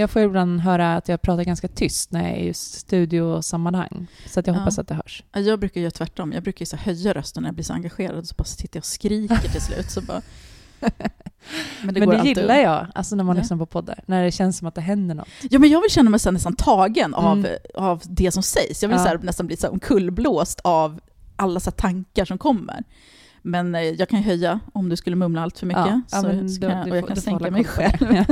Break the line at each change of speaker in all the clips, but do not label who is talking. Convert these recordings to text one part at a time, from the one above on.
Jag får ibland höra att jag pratar ganska tyst när jag är i studiosammanhang. Så att jag
Ja.
hoppas att det hörs.
Ja, Jag brukar göra tvärtom. Jag brukar så höja rösten när jag blir så engagerad. Så bara sitter jag och skriker till slut. Så bara... Men det,
Men det gillar jag, alltså när man
Ja.
lyssnar på poddar. När det känns som att det händer något.
Ja, men jag vill känna mig så nästan tagen av,
Mm.
av det som sägs. Jag vill
Ja.
så här nästan bli så här omkullblåst av alla så tankar som kommer. Men eh, jag kan höja om du skulle mumla allt för mycket.
Ja,
så, så
då-
kan
du
och jag kan sänka mig själv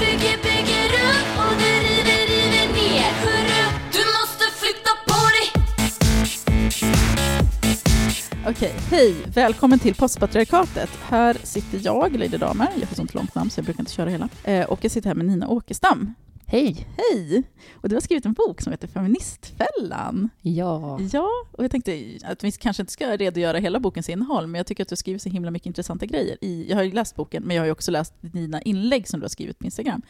bygger, bygger upp och du river, river ner Hörru, du måste flytta på dig
Okej, hej! Välkommen till Postpatriarkatet. Här sitter jag, Lady Damer, jag har sånt långt namn så jag brukar inte köra hela. Eh, och jag sitter här med Nina Åkestam.
Hej!
Hej! Och du har skrivit en bok som heter Feministfällan.
Ja.
Ja, och jag tänkte att vi kanske inte ska redogöra hela bokens innehåll, men jag tycker att du har skrivit så himla mycket intressanta grejer. I, jag har ju läst boken, men jag har ju också läst dina inlägg som du har skrivit på Instagram,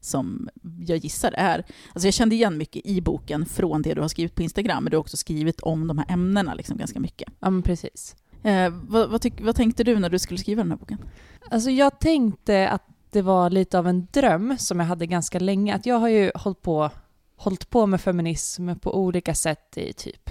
som jag gissar är... Alltså jag kände igen mycket i boken från det du har skrivit på Instagram, men du har också skrivit om de här ämnena liksom ganska mycket.
Ja, men precis.
Eh, vad, vad, tyck, vad tänkte du när du skulle skriva den här boken?
Alltså jag tänkte att det var lite av en dröm som jag hade ganska länge. Att jag har ju hållit på, hållit på med feminism på olika sätt i typ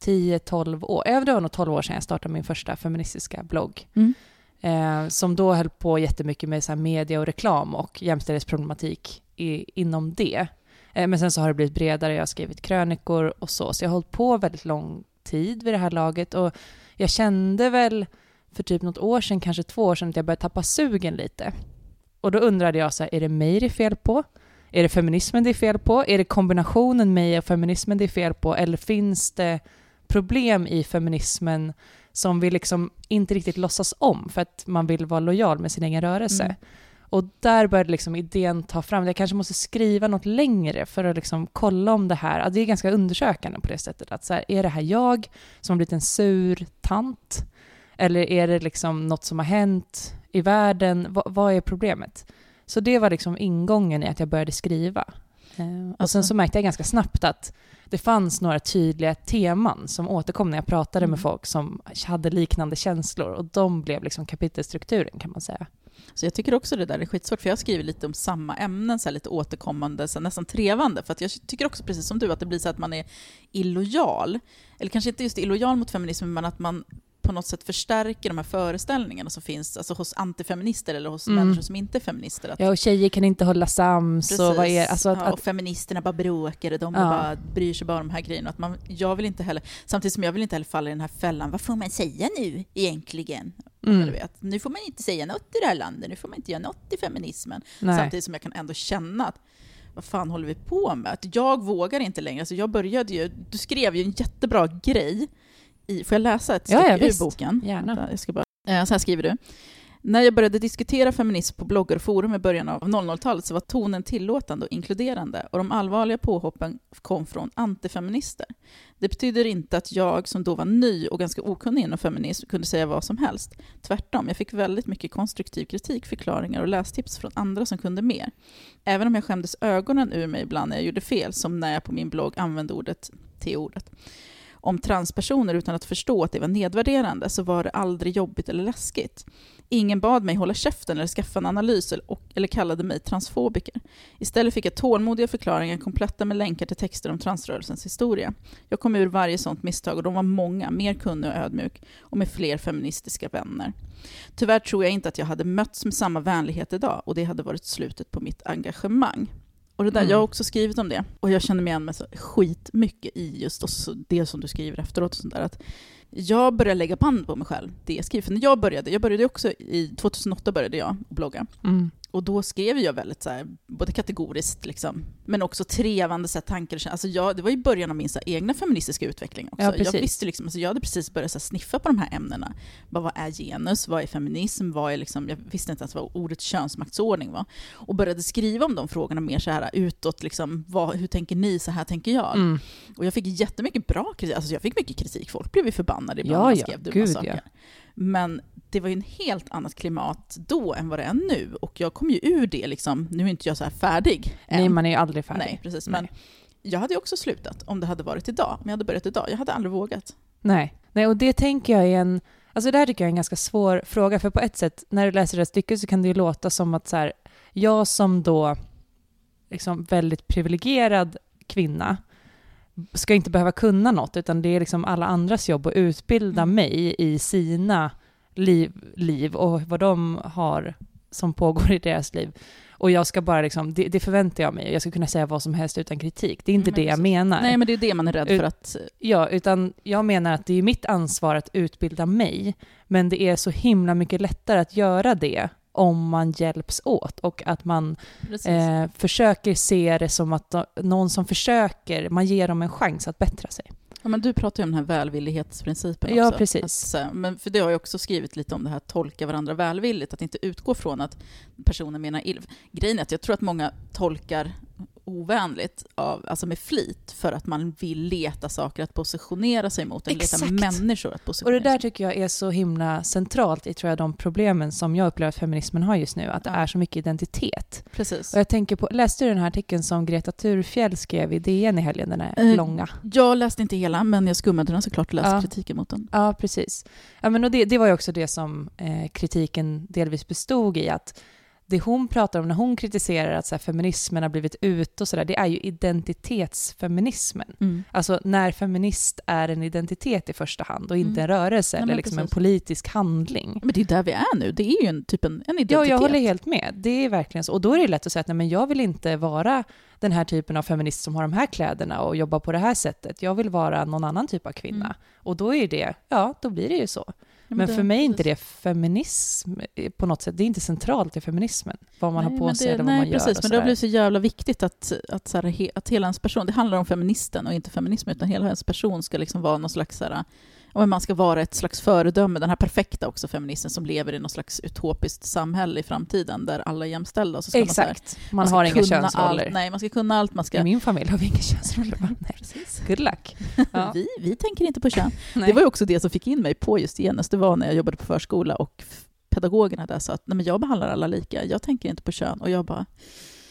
10-12 år. Ja, det var nog 12 år sedan jag startade min första feministiska blogg.
Mm.
Eh, som då höll på jättemycket med så media och reklam och jämställdhetsproblematik i, inom det. Eh, men sen så har det blivit bredare, jag har skrivit krönikor och så. Så jag har hållit på väldigt lång tid vid det här laget och jag kände väl för typ något år sedan, kanske två år sedan, att jag började tappa sugen lite. Och då undrade jag så här, är det mig det är fel på? Är det feminismen det är fel på? Är det kombinationen mig och feminismen det är fel på? Eller finns det problem i feminismen som vi liksom inte riktigt låtsas om för att man vill vara lojal med sin egen rörelse?
Mm.
Och där började liksom idén ta fram, jag kanske måste skriva något längre för att liksom kolla om det här, ja, det är ganska undersökande på det sättet, att så här, är det här jag som har blivit en sur tant? Eller är det liksom något som har hänt i världen? Va, vad är problemet? Så det var liksom ingången i att jag började skriva. Eh, och sen så märkte jag ganska snabbt att det fanns några tydliga teman som återkom när jag pratade
Mm.
med folk som hade liknande känslor och de blev liksom kapitelstrukturen kan man säga.
Så jag tycker också det där är skitsvårt, för jag har skrivit lite om samma ämnen, så lite återkommande, så nästan trevande. För jag tycker också precis som du, att det blir så att man är illojal. Eller kanske inte just illojal mot feminismen, men att man på något sätt förstärker de här föreställningarna som finns alltså hos antifeminister eller hos
Mm.
människor som inte är feminister. Att,
Ja, och tjejer kan inte hålla sams och vad är... Alltså att,
ja, och feministerna bara bråkar och de
Ja.
bara bryr sig bara om de här grejerna. Att man, jag vill inte heller, samtidigt som jag vill inte heller falla i den här fällan, vad får man säga nu egentligen?
Mm,
vet, nu får man inte säga något i det här landet, nu får man inte göra något i feminismen.
nej.
Samtidigt som jag kan ändå känna att vad fan håller vi på med? Att jag vågar inte längre. Alltså jag började ju, du skrev ju en jättebra grej. I, får jag läsa ett
Ja,
stycke
ja,
ur
visst.
boken?
Gärna.
Jag ska bara, eh, så här skriver du. När jag började diskutera feminism på bloggar och forum i början av 00-talet så var tonen tillåtande och inkluderande och de allvarliga påhoppen kom från antifeminister. Det betyder inte att jag, som då var ny och ganska okunnig inom feminism, kunde säga vad som helst. Tvärtom, jag fick väldigt mycket konstruktiv kritik, förklaringar och lästips från andra som kunde mer. Även om jag skämdes ögonen ur mig ibland när jag gjorde fel, som när jag på min blogg använde ordet T-ordet om transpersoner utan att förstå att det var nedvärderande så var det aldrig jobbigt eller läskigt. Ingen bad mig hålla käften eller skaffa en analys eller, och, eller kallade mig transfobiker. Istället fick jag tålmodiga förklaringar kompletta med länkar till texter om transrörelsens historia. Jag kom ur varje sånt misstag och de var många, mer kunnig och ödmjuk och med fler feministiska vänner. Tyvärr tror jag inte att jag hade mötts med samma vänlighet idag och det hade varit slutet på mitt engagemang. Och det där,
Mm.
Jag har också skrivit om det och jag känner mig igen mig så skitmycket i just det som du skriver efteråt. Och sånt där, att jag började lägga band på mig själv, det jag skriver. För när jag började, jag började också i 2008 började jag blogga.
Mm.
Och då skrev jag väldigt så här, både kategoriskt, liksom, men också trevande så här, tankar. Alltså jag, det var i början av min så här, egna feministiska utveckling också.
Ja,
jag, visste liksom, alltså jag hade precis börjat så här, sniffa på de här ämnena. Bara, vad är genus? Vad är feminism? Vad är liksom, jag visste inte ens vad ordet könsmaktsordning var. Och började skriva om de frågorna mer så här utåt. Liksom, vad, hur tänker ni? Så här tänker jag.
Mm.
Och jag fick jättemycket bra kritik. Alltså jag fick mycket kritik. Folk blev ju förbannade ibland
Ja,
när jag
ja,
skrev dumma
gud,
saker.
ja.
Men det var ju en helt annat klimat då än vad det är nu. Och jag kom ju ur det liksom. Nu är inte jag så här färdig än.
Nej, man är ju aldrig färdig.
Nej, precis.
Nej.
Men jag hade ju också slutat om det hade varit idag. Men jag hade börjat idag. Jag hade aldrig vågat.
Nej. Nej, och det tänker jag är en Alltså det här tycker jag är en ganska svår fråga, för på ett sätt, när du läser det här stycket så kan det ju låta som att så här, jag som då liksom väldigt privilegierad kvinna ska inte behöva kunna något, utan det är liksom alla andras jobb att utbilda
Mm.
mig i sina liv, liv och vad de har som pågår i deras liv. Och jag ska bara liksom, det, det förväntar jag mig, jag ska kunna säga vad som helst utan kritik. Det är inte
Men
det jag menar.
Nej, men det är det man är rädd för att...
Ja, utan jag menar att det är mitt ansvar att utbilda mig, men det är så himla mycket lättare att göra det om man hjälps åt och att man eh, försöker se det som att någon som försöker, man ger dem en chans att bättra sig.
Ja, men du pratar ju om den här välvillighetsprincipen
Ja,
också.
precis.
Att, här, men för det har jag också skrivit lite om det här att tolka varandra välvilligt, att inte utgå från att personen menar illa. Grejen är att jag tror att många tolkar ovänligt, av, alltså med flit, för att man vill leta saker att positionera sig mot, eller leta
Exakt.
människor att
Och
positionera
det där tycker jag är så himla centralt i tror jag, de problemen som jag upplever att feminismen har just nu, att det är så mycket identitet.
Precis.
Och jag tänker på, läste du den här artikeln som Greta Thurfjell skrev i DN i helgen, den här
Eh,
långa?
Jag läste inte hela, men jag skummade den såklart och läste
Ja.
kritiken mot den.
Ja, precis. Ja, men och det, det var ju också det som eh, kritiken delvis bestod i, att det hon pratar om när hon kritiserar att så här, feminismen har blivit ut och sådär, det är ju identitetsfeminismen.
Mm.
Alltså när feminist är en identitet i första hand och inte
Mm.
en rörelse
Nej,
eller liksom en politisk handling.
Men det är där vi är nu. Det är ju en, typ en, en identitet.
Ja, jag håller helt med. Det är verkligen så. Och då är det lätt att säga att nej, men jag vill inte vara den här typen av feminist som har de här kläderna och jobbar på det här sättet. Jag vill vara någon annan typ av kvinna.
Mm.
Och då är det, ja, då blir det ju så. Men,
det-
för mig är inte
precis.
det feminism eh, på något sätt. Det är inte centralt i feminismen, vad man
Nej,
har på
men
sig
det,
eller vad
nej,
man gör.
precis, men det har blivit så jävla viktigt att, att, så här, att hela ens person, det handlar om feministen och inte feminismen, utan hela ens person ska liksom vara någon slags så här, ja, men man ska vara ett slags föredöme, den här perfekta också feministen som lever i någon slags utopiskt samhälle i framtiden där alla är jämställda. Och så ska Man, så här,
Exakt. Man,
ska
har inga könsroller.
Allt, nej, man ska kunna allt. Man ska,
I min familj har vi inga könsroller. Nej.
Precis.
Good luck. Ja.
Vi, vi tänker inte på kön. Det var ju också det som fick in mig på just genus. Det var när jag jobbade på förskola och pedagogerna där sa att nej, men jag behandlar alla lika, jag tänker inte på kön. Och jag bara,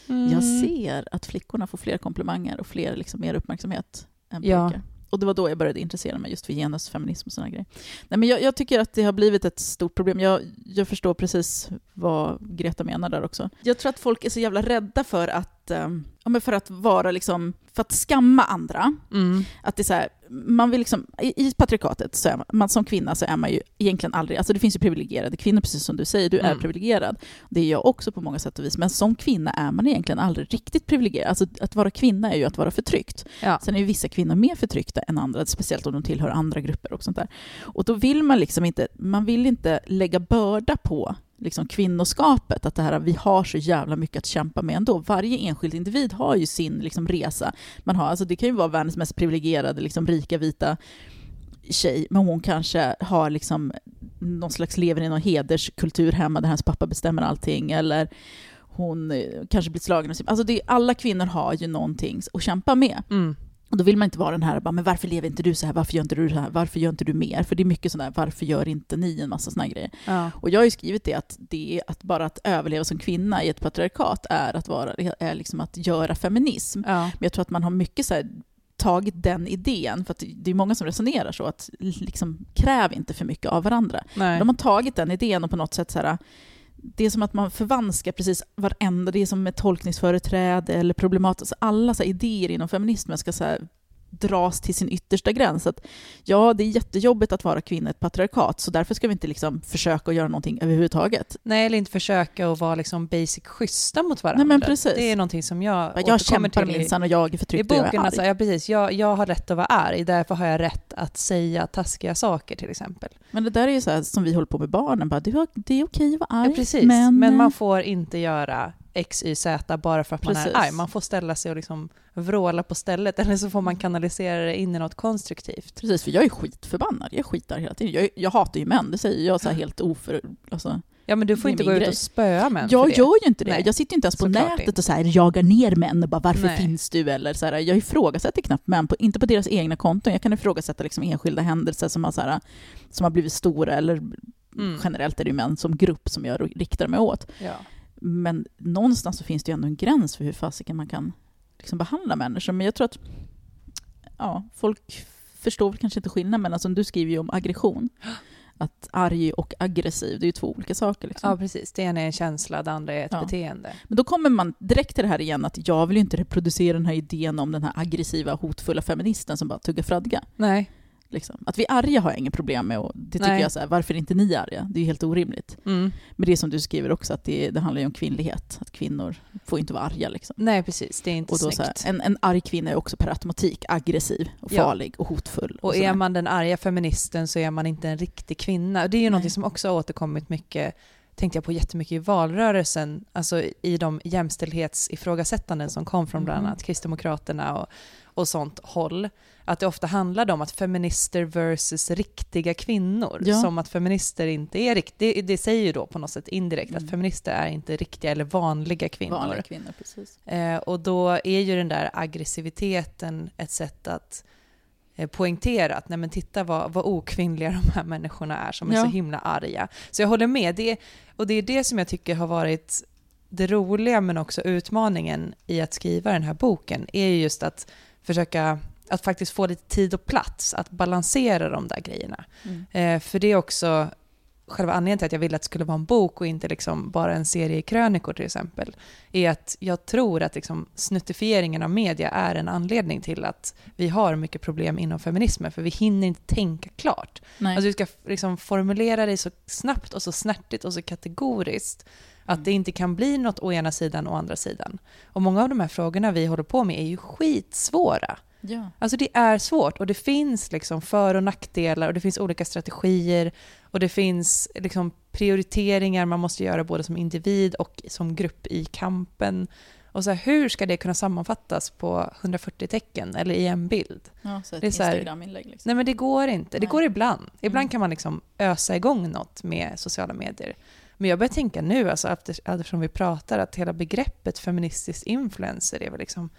Mm.
jag ser att flickorna får fler komplimanger och fler, liksom, mer uppmärksamhet än
Ja.
Och det var då jag började intressera mig just för genusfeminism och sådana grejer. Nej, men jag, jag tycker att det har blivit ett stort problem. Jag, jag förstår precis vad Greta menar där också. Jag tror att folk är så jävla rädda för att, ja, men för att vara liksom, för att skamma andra.
Mm.
Att det är så här, man vill liksom, i, I patriarkatet, så är man, man, som kvinna så är man ju egentligen aldrig... Alltså det finns ju privilegierade kvinnor, precis som du säger. Du är
Mm.
privilegierad. Det är jag också på många sätt och vis. Men som kvinna är man egentligen aldrig riktigt privilegierad. Alltså att vara kvinna är ju att vara förtryckt.
Ja.
Sen är ju vissa kvinnor mer förtryckta än andra, speciellt om de tillhör andra grupper och sånt där. Och då vill man liksom inte, man vill inte lägga börda på liksom kvinnoskapet, att det här, vi har så jävla mycket att kämpa med ändå. Varje enskild individ har ju sin liksom, resa. Man har, alltså, det kan ju vara världens mest privilegierade, liksom, rika, vita tjej, men hon kanske har liksom någon slags lever i någon hederskultur hemma där hennes pappa bestämmer allting, eller hon eh, kanske blir slagen. Alltså det, alla kvinnor har ju någonting att kämpa med.
Mm.
Och då vill man inte vara den här, bara, men varför lever inte du så här, varför gör inte du så här, varför gör inte du mer? För det är mycket sådär, varför gör inte ni en massa sådana grejer?
Ja.
Och jag har ju skrivit det att det att bara att överleva som kvinna i ett patriarkat är att, vara, är liksom att göra feminism.
Ja.
Men jag tror att man har mycket så här, tagit den idén, för det är många som resonerar så, att liksom, kräv inte för mycket av varandra.
Nej.
De har tagit den idén och på något sätt så här, det är som att man förvanskar precis varenda, det är som med tolkningsföreträde eller problematiskt, alla så här idéer inom feminismen ska så här, dras till sin yttersta gräns. Att, ja, det är jättejobbigt att vara kvinna i ett patriarkat, så därför ska vi inte liksom försöka att göra någonting överhuvudtaget.
Nej, eller inte försöka att vara liksom basic schyssta mot varandra.
Nej, men precis.
Det är någonting som jag
Jag
återkommer
kämpar minsann och jag är
I
förtryckt och jag är
boken, alltså, ja, precis. Jag, jag har rätt att vara arg, därför har jag rätt att säga taskiga saker till exempel.
Men det där är ju så här som vi håller på med barnen, bara, det är okej att vara arg,
Ja, precis. Men,
men,
man
eh,
får inte göra X, Y, Z bara för att man
Precis.
är arg. Man får ställa sig och liksom vråla på stället, eller så får man kanalisera det in i något konstruktivt.
Precis, för jag är skitförbannad. Jag skitar hela tiden. Jag, jag hatar ju män, det säger jag så här helt oför... Alltså,
Ja, men du får inte gå ut
grej.
och spöa män
jag gör ju inte det.
Nej,
Jag sitter ju inte ens på
såklart
nätet
inte.
och så här, jagar ner män och bara varför
Nej.
finns du? Eller så här, jag ifrågasätter knappt män, på, inte på deras egna konton. Jag kan ifrågasätta liksom enskilda händelser som har, så här, som har blivit stora, eller
Mm.
generellt är det ju män som grupp som jag riktar mig åt.
Ja.
Men någonstans så finns det ju ändå en gräns för hur fasiken man kan liksom behandla människor. Men jag tror att ja, folk förstår väl kanske inte skillnaden, men alltså, du skriver ju om aggression. Att arg och aggressiv, det är ju två olika saker. Liksom.
Ja, precis. Det ena är en känsla, det andra är ett
Ja.
beteende.
Men då kommer man direkt till det här igen att jag vill ju inte reproducera den här idén om den här aggressiva, hotfulla feministen som bara tuggar fradga.
Nej.
Liksom. Att vi är arga har jag inget problem med och det tycker
Nej.
jag så här, varför är inte ni arga? Det är ju helt orimligt.
Mm.
Men det är som du skriver också, att det, det handlar ju om kvinnlighet. Att kvinnor får inte vara arga. Liksom.
Nej, precis. Det är inte
Och då
snyggt.
så här, en, en arg kvinna är också per automatik aggressiv, och
Ja.
farlig och hotfull.
Och
sådär.
är man den arga feministen så är man inte en riktig kvinna. Och Det är ju
Nej.
något som också har återkommit mycket, tänkte jag på jättemycket i valrörelsen, alltså i de jämställdhetsifrågasättanden som kom från bland
Mhm.
annat Kristdemokraterna och, och sånt håll. Att det ofta handlade om att feminister versus riktiga kvinnor.
Ja.
Som att feminister inte är riktiga, det, det säger ju då på något sätt indirekt
Mm.
att feminister är inte riktiga eller vanliga kvinnor.
Vanliga kvinnor, precis.
Eh, och då är ju den där aggressiviteten ett sätt att eh, poängtera att nej men titta vad, vad okvinnliga de här människorna är som är
Ja.
så himla arga. Så jag håller med. Det, och det är det som jag tycker har varit det roliga men också utmaningen i att skriva den här boken är ju just att försöka att faktiskt få lite tid och plats att balansera de där grejerna.
Mm.
Eh, för det är också själva anledningen till att jag ville att det skulle vara en bok och inte liksom bara en serie krönikor till exempel, är att jag tror att liksom snuttifieringen av media är en anledning till att vi har mycket problem inom feminismen, för vi hinner inte tänka klart.
Nej.
Alltså vi ska liksom formulera det så snabbt och så snärtigt och så kategoriskt att det inte kan bli något å ena sidan och å andra sidan. Och många av de här frågorna vi håller på med är ju skitsvåra.
Ja.
Alltså det är svårt och det finns liksom för och nackdelar och det finns olika strategier och det finns liksom prioriteringar man måste göra både som individ och som grupp i kampen. Och så här, hur ska det kunna sammanfattas på 140 tecken eller i en bild?
ja, så ett
Det är så här-
Instagram-inlägg. Liksom.
Nej men det går inte. Det
Nej.
går ibland. Ibland
Mm.
kan man liksom ösa igång något med sociala medier. Men jag börjar tänka nu, alltså efter- eftersom vi pratar, att hela begreppet feministisk influencer är väl liksom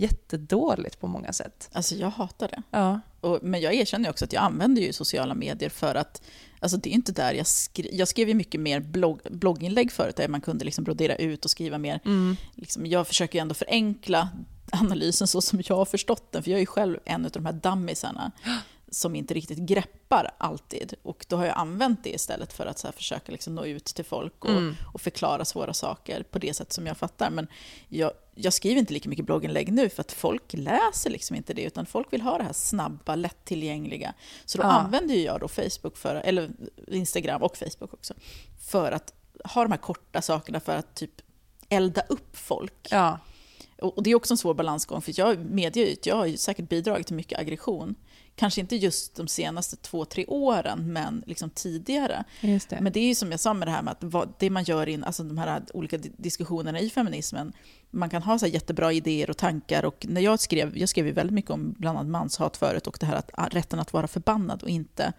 jättedåligt på många sätt.
Alltså jag hatar det.
Ja.
Och, men jag erkänner också att jag använder ju sociala medier för att, alltså det är inte där jag skriver, jag skrev ju mycket mer blogg, blogginlägg förut där man kunde liksom brodera ut och skriva mer,
Mm.
liksom, jag försöker ju ändå förenkla analysen så som jag har förstått den, för jag är ju själv en av de här dummisarna som inte riktigt greppar alltid. Och då har jag använt det istället för att så försöka liksom nå ut till folk och,
Mm.
och förklara svåra saker på det sätt som jag fattar. Men jag, jag skriver inte lika mycket blogginlägg nu för att folk läser liksom inte det, utan folk vill ha det här snabba, lättillgängliga. Så då
Ja.
använder jag då Facebook, för, eller Instagram och Facebook också, för att ha de här korta sakerna för att typ elda upp folk.
Ja.
Och och det är också en svår balansgång, för jag medger ju att jag har säkert bidragit till mycket aggression. Kanske inte just de senaste två, tre åren, men liksom tidigare.
Det.
Men det är ju som jag sa med det här med att vad, det man gör in, alltså de här olika di- diskussionerna i feminismen, man kan ha så jättebra idéer och tankar och när jag skrev, jag skrev ju väldigt mycket om bland annat manshat förut och det här att ah, rätten att vara förbannad och inte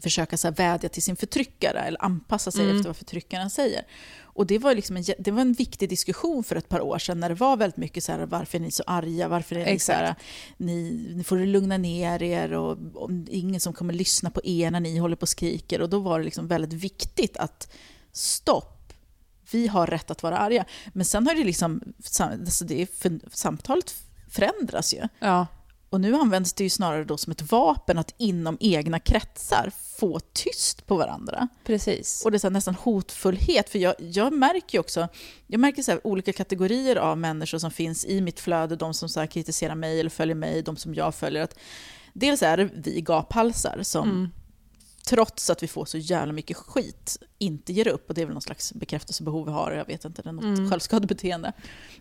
försöka så vädja till sin förtryckare eller anpassa sig
Mm.
efter vad förtryckaren säger. Och det var, liksom en, det var en viktig diskussion för ett par år sedan när det var väldigt mycket så här, varför är ni så arga, varför är ni så här, ni, ni får lugna ner er och, och ingen som kommer lyssna på er när ni håller på och skriker. Och då var det liksom väldigt viktigt att stopp, vi har rätt att vara arga. Men sen har det liksom, alltså det samtalet förändras ju.
Ja.
Och nu används det ju snarare då som ett vapen att inom egna kretsar få tyst på varandra.
Precis.
Och det är här nästan hotfullhet, för jag, jag märker ju också, jag märker så här olika kategorier av människor som finns i mitt flöde, de som så här kritiserar mig eller följer mig, de som jag följer. Att dels är det vi gaphalsar som
Mm.
trots att vi får så jävla mycket skit, inte ger upp. Och det är väl någon slags bekräftelsebehov vi har, jag vet inte, det är något
Mm.
självskadebeteende.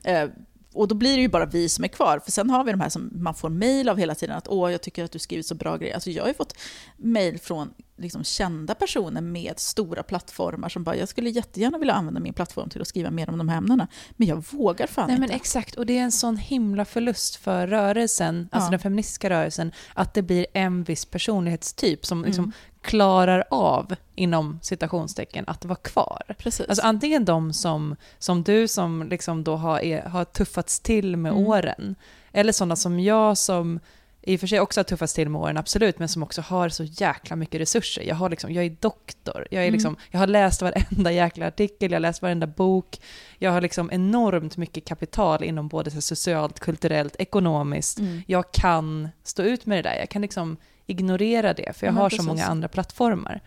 Eh, och då blir det ju bara vi som är kvar. För sen har vi de här som man får mejl av hela tiden, att åh, jag tycker att du skrivit så bra grejer. Alltså jag har ju fått mejl från liksom, kända personer med stora plattformar som bara, jag skulle jättegärna vilja använda min plattform till att skriva mer om de här ämnena, men jag vågar fan
Nej men
inte.
exakt, och det är en sån himla förlust för rörelsen, alltså
Ja.
den feministiska rörelsen, att det blir en viss personlighetstyp som liksom
Mm.
Klarar av, inom citationstecken, att vara kvar.
Precis.
Alltså antingen de som, som du som liksom då har, är, har tuffats till med
Mm.
åren, eller sådana som jag som i och för sig också har tuffats till med åren, absolut, men som också har så jäkla mycket resurser. Jag, har liksom, jag är doktor, jag, är
Mm.
liksom, jag har läst varenda jäkla artikel, jag har läst varenda bok, jag har liksom enormt mycket kapital inom både socialt, kulturellt, ekonomiskt.
Mm.
Jag kan stå ut med det där, jag kan liksom ignorera det, för jag
Ja, men
har så
precis.
många andra plattformar.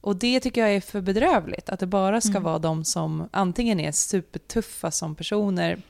Och det tycker jag är för bedrövligt, att det bara ska
Mm.
vara de som antingen är supertuffa som personer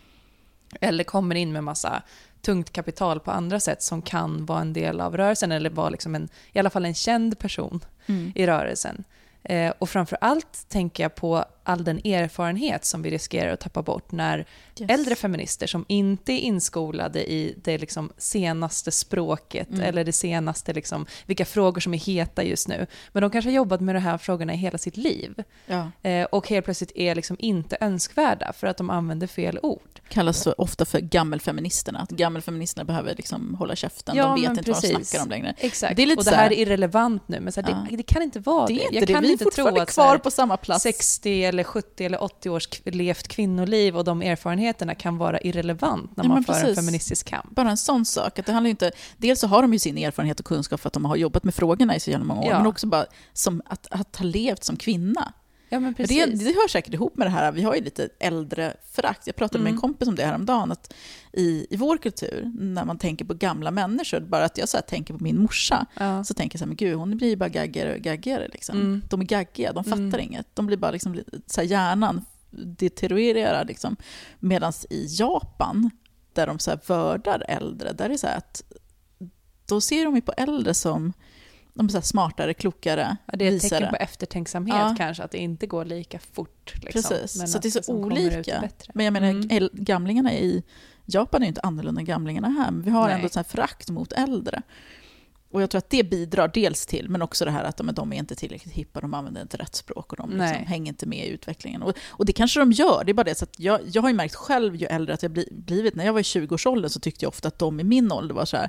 eller kommer in med massa tungt kapital på andra sätt som kan vara en del av rörelsen eller vara liksom en, i alla fall en känd person
Mm.
i rörelsen. Eh, och framför allt tänker jag på all den erfarenhet som vi riskerar att tappa bort när
Yes.
äldre feminister som inte är inskolade i det liksom senaste språket
Mm.
eller det senaste, liksom, vilka frågor som är heta just nu. Men de kanske har jobbat med de här frågorna i hela sitt liv
Ja.
eh, och helt plötsligt är liksom inte önskvärda för att de använder fel ord.
kallas så ofta för gammelfeministerna. Att gammelfeministerna behöver liksom hålla käften.
Ja,
de vet inte vad de
precis.
snackar om längre.
Exakt,
Det är lite
och det här är irrelevant nu, men så här,
Ja.
det, det kan inte vara det.
Det
Jag
det.
kan
Vi
inte tro att
kvar
här,
på samma plats.
60 eller 70 eller 80 års levt kvinnoliv och de erfarenheterna kan vara irrelevant när
Ja,
man
men
för en feministisk kamp.
Bara en sån sak. Att det handlar inte, dels så har de ju sin erfarenhet och kunskap för att de har jobbat med frågorna i så jävla många år,
Ja.
men också bara som att, att ha levt som kvinna.
Ja, men
Men
precis.
det, det hör säkert ihop med det här, vi har ju lite äldre förakt. Jag pratade med
Mm.
en kompis om det här om dagen att i, i vår kultur, när man tänker på gamla människor, bara att jag så tänker på min morsa,
ja.
så tänker jag så här, men gud, hon blir ju bara gaggigare och gaggigare. Liksom.
Mm.
De är gaggiga, de fattar
Mm.
inget. De blir bara liksom, så här, hjärnan deteriorerar. Liksom. Medan i Japan, där de så här vördar äldre, där är så att då ser de ju på äldre som de är smartare, klokare,
Ja, det är ett
visare.
tecken på eftertänksamhet
Ja.
kanske, att det inte går lika fort. Liksom,
Precis, så det är så olika. Men jag menar,
Mm.
gamlingarna i Japan är ju inte annorlunda än gamlingarna här, men vi har
Nej.
ändå ett förakt mot äldre. Och jag tror att det bidrar dels till, men också det här att de, de är inte tillräckligt hippa, de använder inte rätt språk och de liksom hänger inte med i utvecklingen. Och, och det kanske de gör, det är bara det så att jag, jag har ju märkt själv ju äldre att jag bli, blivit, när jag var i 20-årsåldern så tyckte jag ofta att de i min ålder var så här,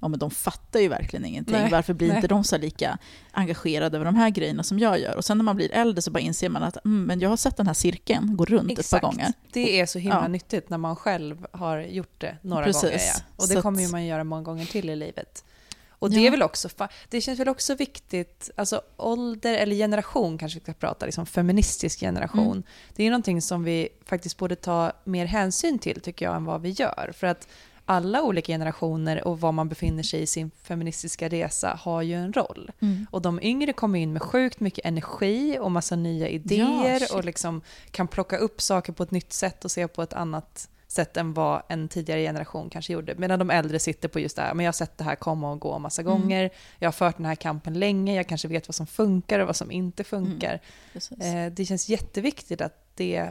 ja men de fattar ju verkligen ingenting.
Nej,
Varför blir
nej.
inte de så lika engagerade över de här grejerna som jag gör? Och sen när man blir äldre så bara inser man att mm, men jag har sett den här cirkeln gå runt ett par gånger.
Det är så himla
Ja.
nyttigt när man själv har gjort det några
Precis.
gånger. Ja. Och
Så
det
att-
kommer ju man göra många gånger till i livet. Och det, är väl också, det känns väl också viktigt, alltså ålder eller generation kanske vi ska prata, liksom feministisk generation.
Mm.
Det är någonting som vi faktiskt borde ta mer hänsyn till tycker jag än vad vi gör. För att alla olika generationer och var man befinner sig i sin feministiska resa har ju en roll.
Mm.
Och de yngre kommer in med sjukt mycket energi och massa nya idéer
shit.
och liksom kan plocka upp saker på ett nytt sätt och se på ett annat sätt än vad en tidigare generation kanske gjorde. Medan de äldre sitter på just det här, men jag har sett det här komma och gå massa
Mm.
gånger, jag har fört den här kampen länge, jag kanske vet vad som funkar och vad som inte funkar.
Precis.
Eh, det känns jätteviktigt att, det,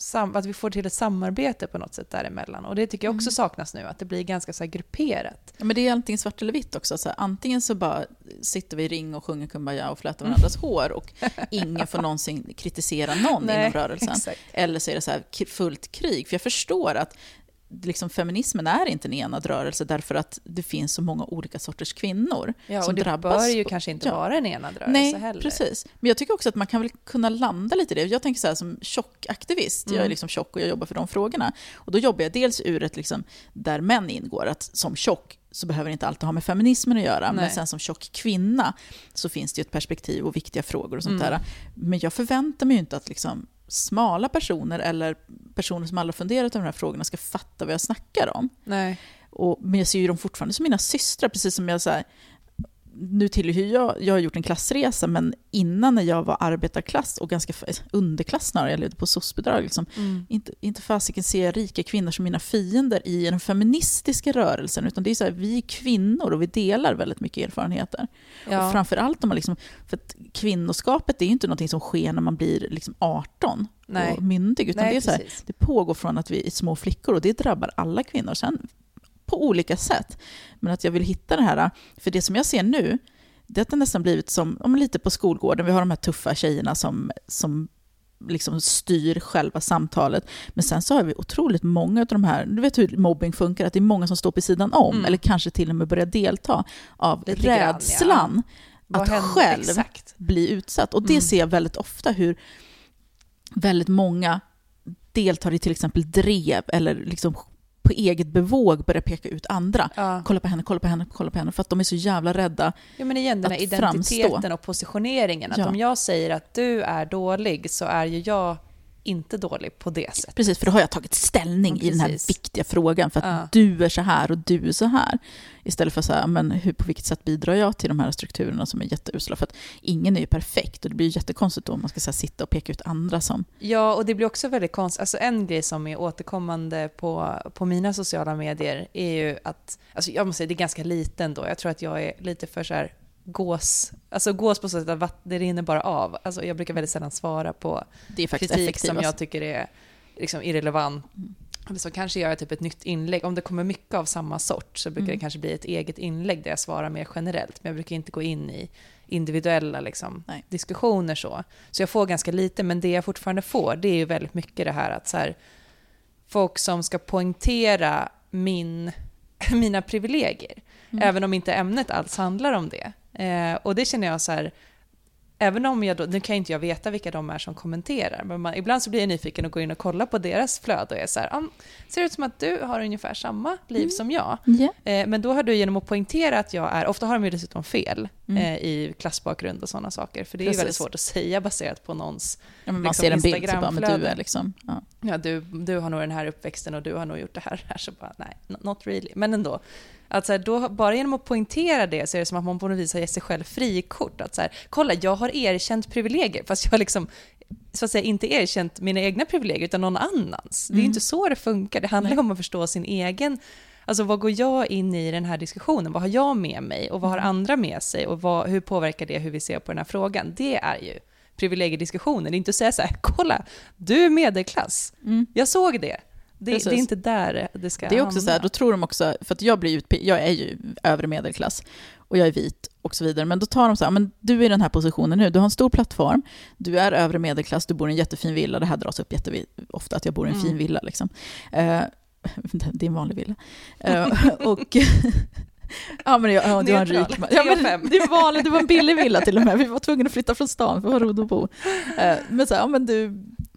sam- att vi får till ett samarbete på något sätt däremellan. Och det tycker jag också
Mm.
saknas nu, att det blir ganska så grupperat.
Ja, men det är antingen svart eller vitt också. Så här, antingen så bara sitter vi i ring och sjunger Kumbaya och flätar varandras hår och ingen får någonsin kritisera någon
Nej,
inom rörelsen.
Exakt.
Eller så är det så här fullt krig. För jag förstår att liksom, feminismen är inte en enad rörelse därför att det finns så många olika sorters kvinnor
Ja,
som
och det
drabbas.
bör ju kanske inte
Ja.
vara en enad rörelse
Nej,
heller.
precis. Men jag tycker också att man kan väl kunna landa lite i det. Jag tänker så här som tjockaktivist, jag är
Mm.
liksom tjock och jag jobbar för de frågorna. Och då jobbar jag dels ur ett, liksom, där män ingår, att som tjock så behöver det inte alltid ha med feminismen att göra, men
Nej.
sen som tjock kvinna så finns det ju ett perspektiv och viktiga frågor och sånt
Mm.
där. Men jag förväntar mig ju inte att liksom smala personer eller personer som aldrig funderat över de här frågorna ska fatta vad jag snackar om.
Nej.
Och, men jag ser ju dem fortfarande som mina systrar, precis som jag så här, nu tillhör jag, jag har gjort en klassresa, men innan när jag var arbetarklass och ganska underklass snarare, jag levde på soc-bidrag, liksom,
Mm.
inte, inte fasiken ser jag rika kvinnor som mina fiender i den feministiska rörelsen, utan det är så här, vi är kvinnor och vi delar väldigt mycket erfarenheter. Och
Ja.
framförallt om man liksom, för att kvinnoskapet är ju inte någonting som sker när man blir liksom 18
Nej.
och myndig, utan
Nej,
det är så här, det pågår från att vi är små flickor och det drabbar alla kvinnor sen på olika sätt. Men att jag vill hitta det här, för det som jag ser nu, det det nästan blivit som om lite på skolgården, vi har de här tuffa tjejerna som, som liksom styr själva samtalet. Men sen så har vi otroligt många av de här, du vet hur mobbing funkar, att det är många som står på sidan om,
Mm.
eller kanske till och med börjar delta av
Lite grann, ja.
rädslan att
händer-
själv
Exakt.
bli utsatt. Och det
Mm.
ser jag väldigt ofta hur väldigt många deltar i till exempel drev eller liksom på eget bevåg börjar peka ut andra.
Ja.
Kolla på henne, kolla på henne, kolla på henne. För att de är så jävla rädda.
ja, men igen den här
Att
identiteten
framstå.
och positioneringen. Att
Ja.
om jag säger att du är dålig så är ju jag inte dålig på det sättet.
Precis, för då har jag tagit ställning
Ja,
i den här viktiga frågan för att
Ja.
du är så här och du är så här. Istället för så här, men hur, på vilket sätt bidrar jag till de här strukturerna som är jätteusla? För att ingen är ju perfekt och det blir ju jättekonstigt då om man ska här, sitta och peka ut andra som...
Ja, och det blir också väldigt konstigt. Alltså en grej som är återkommande på, på mina sociala medier är ju att, alltså jag måste säga det är ganska liten då. Jag tror att jag är lite för så här gås, alltså gås på så sätt att det rinner bara av. Alltså jag brukar väldigt sällan svara på
Det är
kritik
effektivast.
som jag tycker är liksom irrelevant. Eller så kanske göra typ ett nytt inlägg. Om det kommer mycket av samma sort så brukar
Mm.
det kanske bli ett eget inlägg där jag svarar mer generellt. Men jag brukar inte gå in i individuella liksom, diskussioner så. Så jag får ganska lite, men det jag fortfarande får det är ju väldigt mycket det här att så här, folk som ska poängtera min, mina privilegier.
Mm.
Även om inte ämnet alls handlar om det. Eh, och det känner jag så här, även om jag då, nu kan inte jag veta vilka de är som kommenterar, men man, ibland så blir jag nyfiken och går in och kollar på deras flöde och är så här, "Ah, ser ut som att du har ungefär samma liv
Mm.
som jag?
Ja.
Eh, men då har du genom att poängtera att jag är, ofta har de ju dessutom fel
Mm.
eh, i klassbakgrund och sådana saker, för det är ju
Precis.
väldigt svårt att säga baserat på någons
Ja, man
liksom
ser en bild så bara, men du är liksom... Ja.
ja, du, du har nog den här uppväxten och du har nog gjort det här. här så bara, nej, not really. Men ändå. Att så här, då, bara genom att poängtera det så är det som att man på något vis har gett sig själv frikort. Att så här, kolla, jag har erkänt privilegier, fast jag liksom så att säga inte erkänt mina egna privilegier utan någon annans. Det är ju
Mm.
inte så det funkar. Det handlar
Nej.
om att förstå sin egen Alltså vad går jag in i den här diskussionen? Vad har jag med mig och vad har
Mm.
andra med sig och vad, hur påverkar det hur vi ser på den här frågan? Det är ju privilegiediskussionen. Det är inte att säga så här, kolla, du är medelklass.
Mm.
Jag såg det. Det, det är inte där det ska
Det är också
hamna.
så här, då tror de också, för att jag blir utpe- jag är ju övre medelklass och jag är vit och så vidare, men då tar de så här, men du är i den här positionen nu, du har en stor plattform, du är övre medelklass, du bor i en jättefin villa, det här dras upp jätteofta att jag bor i en
Mm.
fin villa liksom. Eh, det är en vanlig villa. Eh, och Ja men jag, ja, det var en rik man. Ja, men det, är vanligt, det var en billig villa till och med. Vi var tvungna att flytta från stan för att ha råd att bo. Eh, Men så här, ja, men du,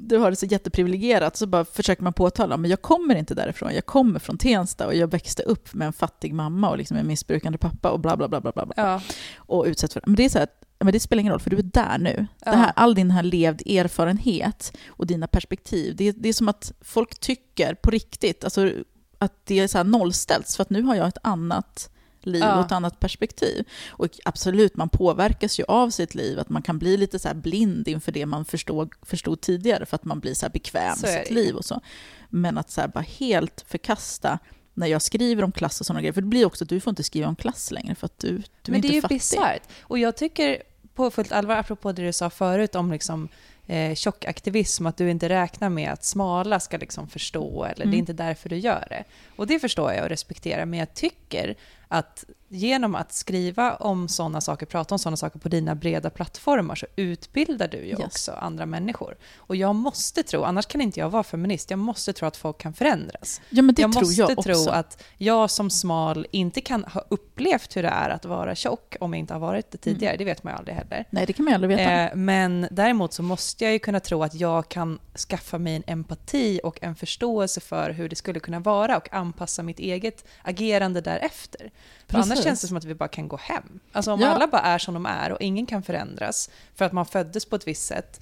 du har det så jätteprivilegierat, så bara försöker man påtala, men jag kommer inte därifrån. Jag kommer från Tensta och jag växte upp med en fattig mamma och liksom en missbrukande pappa och bla bla bla bla bla. bla.
Ja,
Och utsätts för Men det är så här, att- men det spelar ingen roll, för du är där nu.
Ja.
Det här, all din här levd erfarenhet och dina perspektiv, det, det är som att folk tycker på riktigt, alltså att det är så här nollställts, för att nu har jag ett annat liv
Ja.
och ett annat perspektiv. Och absolut, man påverkas ju av sitt liv, att man kan bli lite så här blind inför det man förstod, förstod tidigare, för att man blir så här bekväm
är
sitt
det.
liv och så. Men att så bara helt förkasta när jag skriver om klass och sådana grejer, för det blir också att du får inte skriva om klass längre, för att du, du är
men
inte
det är ju
fattig.
bisarrt. Och jag tycker på fullt allvar, apropå det du sa förut om liksom, eh, tjockaktivism, att du inte räknar med att smala ska liksom förstå, eller det
Mm.
är inte därför du gör det. Och det förstår jag och respekterar, men jag tycker att genom att skriva om sådana saker, prata om sådana saker på dina breda plattformar, så utbildar du ju
Yes.
också andra människor. Och jag måste tro, annars kan inte jag vara feminist, jag måste tro att folk kan förändras.
Ja, men det
jag
tror
måste
jag också.
tro att jag som smal inte kan ha upplevt hur det är att vara tjock om jag inte har varit det tidigare. Det vet man ju aldrig heller.
Nej, det kan man ju aldrig veta.
Eh, men däremot så måste jag ju kunna tro att jag kan skaffa mig en empati och en förståelse för hur det skulle kunna vara och anpassa mitt eget agerande därefter. För annars. Känns det som att vi bara kan gå hem. Alltså om
Ja.
alla bara är som de är och ingen kan förändras för att man föddes på ett visst sätt,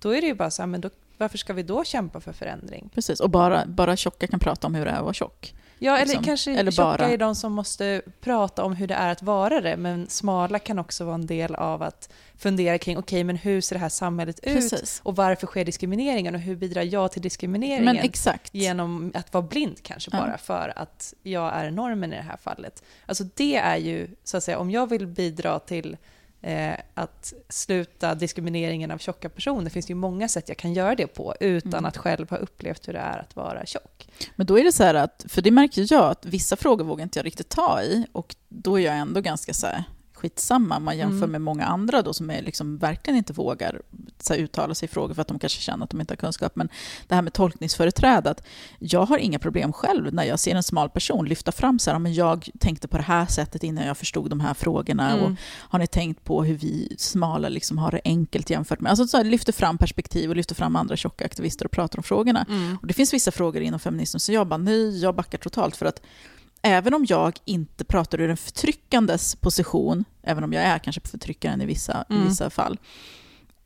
då är det ju bara så här, men då, varför ska vi då kämpa för förändring?
Precis, och bara, bara tjocka kan prata om hur det är att vara tjock.
Ja, eller
liksom.
kanske
Eller
tjocka
bara-
är de som måste prata om hur det är att vara det, men smala kan också vara en del av att fundera kring, okej, men hur ser det här samhället ut?
Precis.
Och varför sker diskrimineringen? Och hur bidrar jag till diskrimineringen?
Men exakt.
Genom att vara blind kanske bara, för att jag är normen i det här fallet. Alltså det är ju, så att säga, om jag vill bidra till eh, att sluta diskrimineringen av tjocka personer, finns det ju många sätt jag kan göra det på, utan
Mm.
att själv ha upplevt hur det är att vara tjock.
Men då är det så här att, för det märker jag att vissa frågor vågar inte jag riktigt ta i och då är jag ändå ganska så här skitsamma om man jämför
Mm.
med många andra då som är liksom verkligen inte vågar här, uttala sig i frågor för att de kanske känner att de inte har kunskap. Men det här med tolkningsföreträde, att jag har inga problem själv när jag ser en smal person lyfta fram så här, men jag tänkte på det här sättet innan jag förstod de här frågorna
Mm.
och har ni tänkt på hur vi smala liksom har det enkelt jämfört med, alltså så här, lyfter fram perspektiv och lyfter fram andra tjocka aktivister och pratar om frågorna.
Mm.
Och det finns vissa frågor inom feminismen så jag bara, nej, jag backar totalt för att även om jag inte pratar ur en förtryckandes position, även om jag är kanske förtryckaren i vissa,
Mm.
i vissa fall,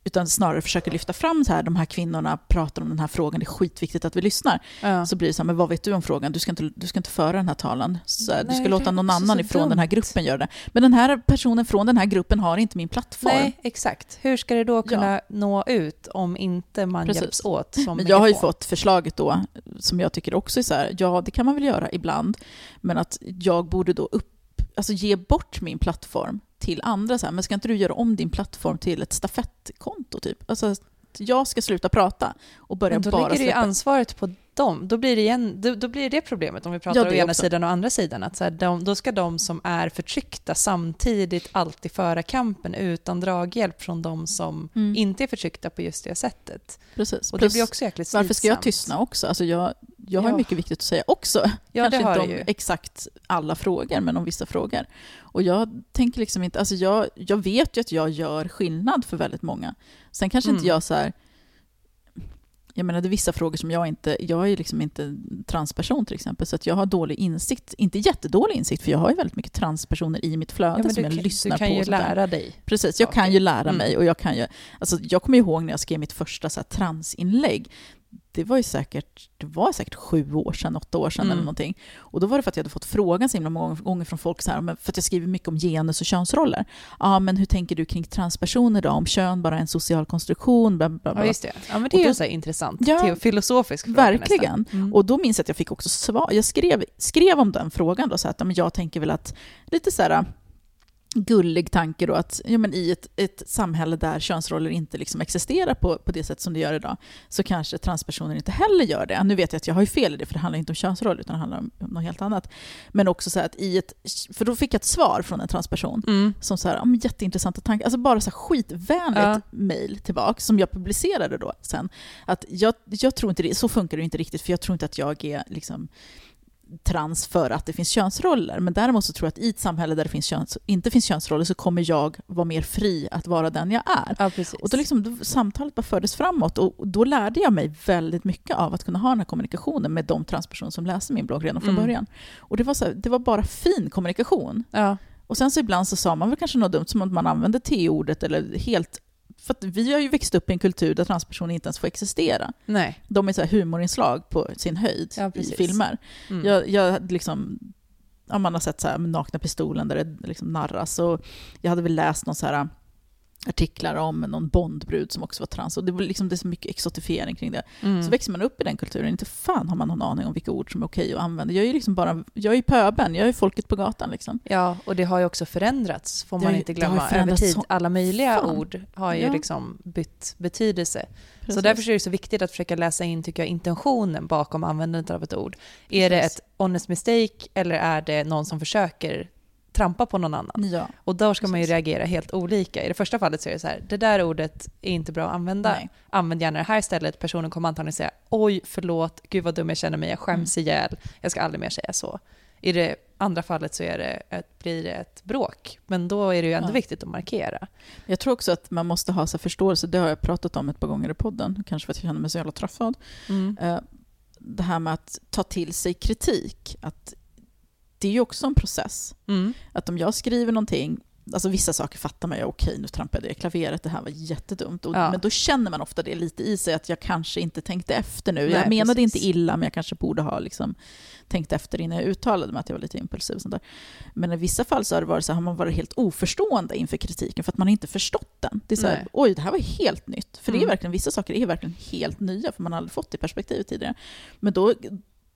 utan snarare försöker lyfta fram så här, de här kvinnorna pratar om den här frågan, det är skitviktigt att vi lyssnar.
Ja.
Så blir det så här, men vad vet du om frågan? Du ska inte, du ska inte föra den här talan. Så här, du
Nej,
ska låta någon annan ifrån den här
dumt.
gruppen göra det. Men den här personen från den här gruppen har inte min plattform.
Nej, exakt. Hur ska det då kunna nå ut om inte man
Precis.
hjälps åt som
Men jag har ju fått förslaget då, som jag tycker också är så här, ja det kan man väl göra ibland, men att jag borde då upp, alltså ge bort min plattform till andra. Så här, men ska inte du göra om din plattform till ett stafettkonto typ? Alltså jag ska sluta prata och börja
Men då
bara
ligger det ju
släppa.
ansvaret på dem. Då blir det, igen, då, då blir det problemet om vi pratar
Ja,
å ena
också.
sidan och andra sidan. Att så här, de, då ska de som är förtryckta samtidigt alltid föra kampen utan draghjälp från de som
Mm.
inte är förtryckta på just det sättet.
Precis.
Och
Plus,
det blir också jäkligt
varför ska jag
slitsamt.
tystna också? Alltså jag, jag har
Ja.
mycket viktigt att säga också.
Ja,
Kanske inte om
ju.
exakt alla frågor, men om vissa frågor. Och jag tänker liksom inte, alltså jag, jag vet ju att jag gör skillnad för väldigt många. Sen kanske inte
Mm.
jag så här, jag menar det är vissa frågor som jag inte, jag är liksom inte transperson till exempel, så att jag har dålig insikt, inte jättedålig insikt, för jag har ju väldigt mycket transpersoner i mitt flöde
Ja,
som jag
kan-
lyssnar
du kan
på.
ju lära dig.
Precis, jag kan
saker.
ju lära
Mm.
mig och jag kan ju, alltså jag kommer ihåg när jag skrev mitt första så transinlägg, det var ju säkert, det var säkert sju år sedan, åtta år sedan
Mm.
eller någonting. Och då var det för att jag hade fått frågan så himla många gånger från folk så här, för att jag skriver mycket om genus och könsroller. Ja, men hur tänker du kring transpersoner då? Om kön bara är en social konstruktion? Bla, bla, bla.
Ja, just det. Ja, men det
Och
är ju så här intressant,
Ja,
filosofisk fråga
verkligen.
Mm.
Och då minns jag att jag fick också svar. Jag skrev, skrev om den frågan då, så att ja, men jag tänker väl att lite så här gullig tanke då att ja, men i ett, ett samhälle där könsroller inte liksom existerar på, på det sätt som det gör idag så kanske transpersoner inte heller gör det. Nu vet jag att jag har ju fel i det för det handlar inte om könsroller utan det handlar om, om något helt annat. Men också så att i ett, för då fick jag ett svar från en transperson
Mm.
som så här, jätteintressanta tankar, alltså bara så här skitvänligt
Ja.
mail tillbaka som jag publicerade då sen. Att jag, jag tror inte det, så funkar det inte riktigt för jag tror inte att jag är liksom trans för att det finns könsroller. Men däremot så tror jag att i ett samhälle där det finns köns, inte finns könsroller så kommer jag vara mer fri att vara den jag är.
Ja.
Och då, liksom, då samtalet bara fördes framåt och då lärde jag mig väldigt mycket av att kunna ha den här kommunikationen med de transpersoner som läste min blogg redan från
Mm.
början. Och det var, så här, det var bara fin kommunikation.
ja.
Och sen så ibland så sa man väl kanske något dumt, som att man använde T-ordet eller helt... För vi har ju växt upp i en kultur där transpersoner inte ens får existera.
Nej.
De är så här humorinslag på sin höjd
Ja,
i filmer.
Mm.
Jag, jag liksom... Ja, man har sett så här, Nakna Pistolen där det liksom narras. Och jag hade väl läst någon så här artiklar om någon Bondbrud som också var trans. Och det, var liksom, det är så mycket exotifiering kring det.
Mm.
Så växer man upp i den kulturen, inte fan har man någon aning om vilka ord som är okej att använda. Jag är ju liksom bara, jag är pöben, jag är folket på gatan liksom.
Ja, och det har ju också förändrats, får
Det
man
ju-
inte glömma. Över tid,
så-
alla möjliga
fan.
ord har ju
Ja.
liksom bytt betydelse. Så
Precis.
därför är det så viktigt att försöka läsa in, tycker jag, intentionen bakom användandet av ett ord. Är det
Precis.
ett honest mistake eller är det någon som försöker trampa på någon annan?
Ja,
Och då ska man ju reagera helt olika. I det första fallet så är det så här, det där ordet är inte bra att använda.
nej.
Använd gärna det här istället. Personen kommer antagligen säga, oj, förlåt, gud vad dum jag känner mig, jag skäms
Mm.
ihjäl, jag ska aldrig mer säga så. I det andra fallet så är det ett, blir det ett bråk, men då är det ju ändå
Ja.
viktigt att markera.
Jag tror också att man måste ha så förståelse, det har jag pratat om ett par gånger i podden, kanske för att jag känner mig så jävla träffad. Eh, Det här med att ta till sig kritik, att det är ju också en process.
Mm.
Att om jag skriver någonting, alltså vissa saker fattar man ju, okej nu trampade jag i klaveret, det här var jättedumt. Och,
Ja.
Men då känner man ofta det lite i sig, att jag kanske inte tänkte efter nu.
Nej,
jag menade
precis.
inte illa, men jag kanske borde ha liksom tänkt efter innan jag uttalade mig att jag var lite impulsiv. Och sånt där. Men i vissa fall så har, det varit så här, har man varit helt oförstående inför kritiken för att man inte förstått den. Det är så här, oj, det här var helt nytt. För det är
Mm.
verkligen, vissa saker är verkligen helt nya, för man har aldrig fått det perspektivet tidigare. Men då,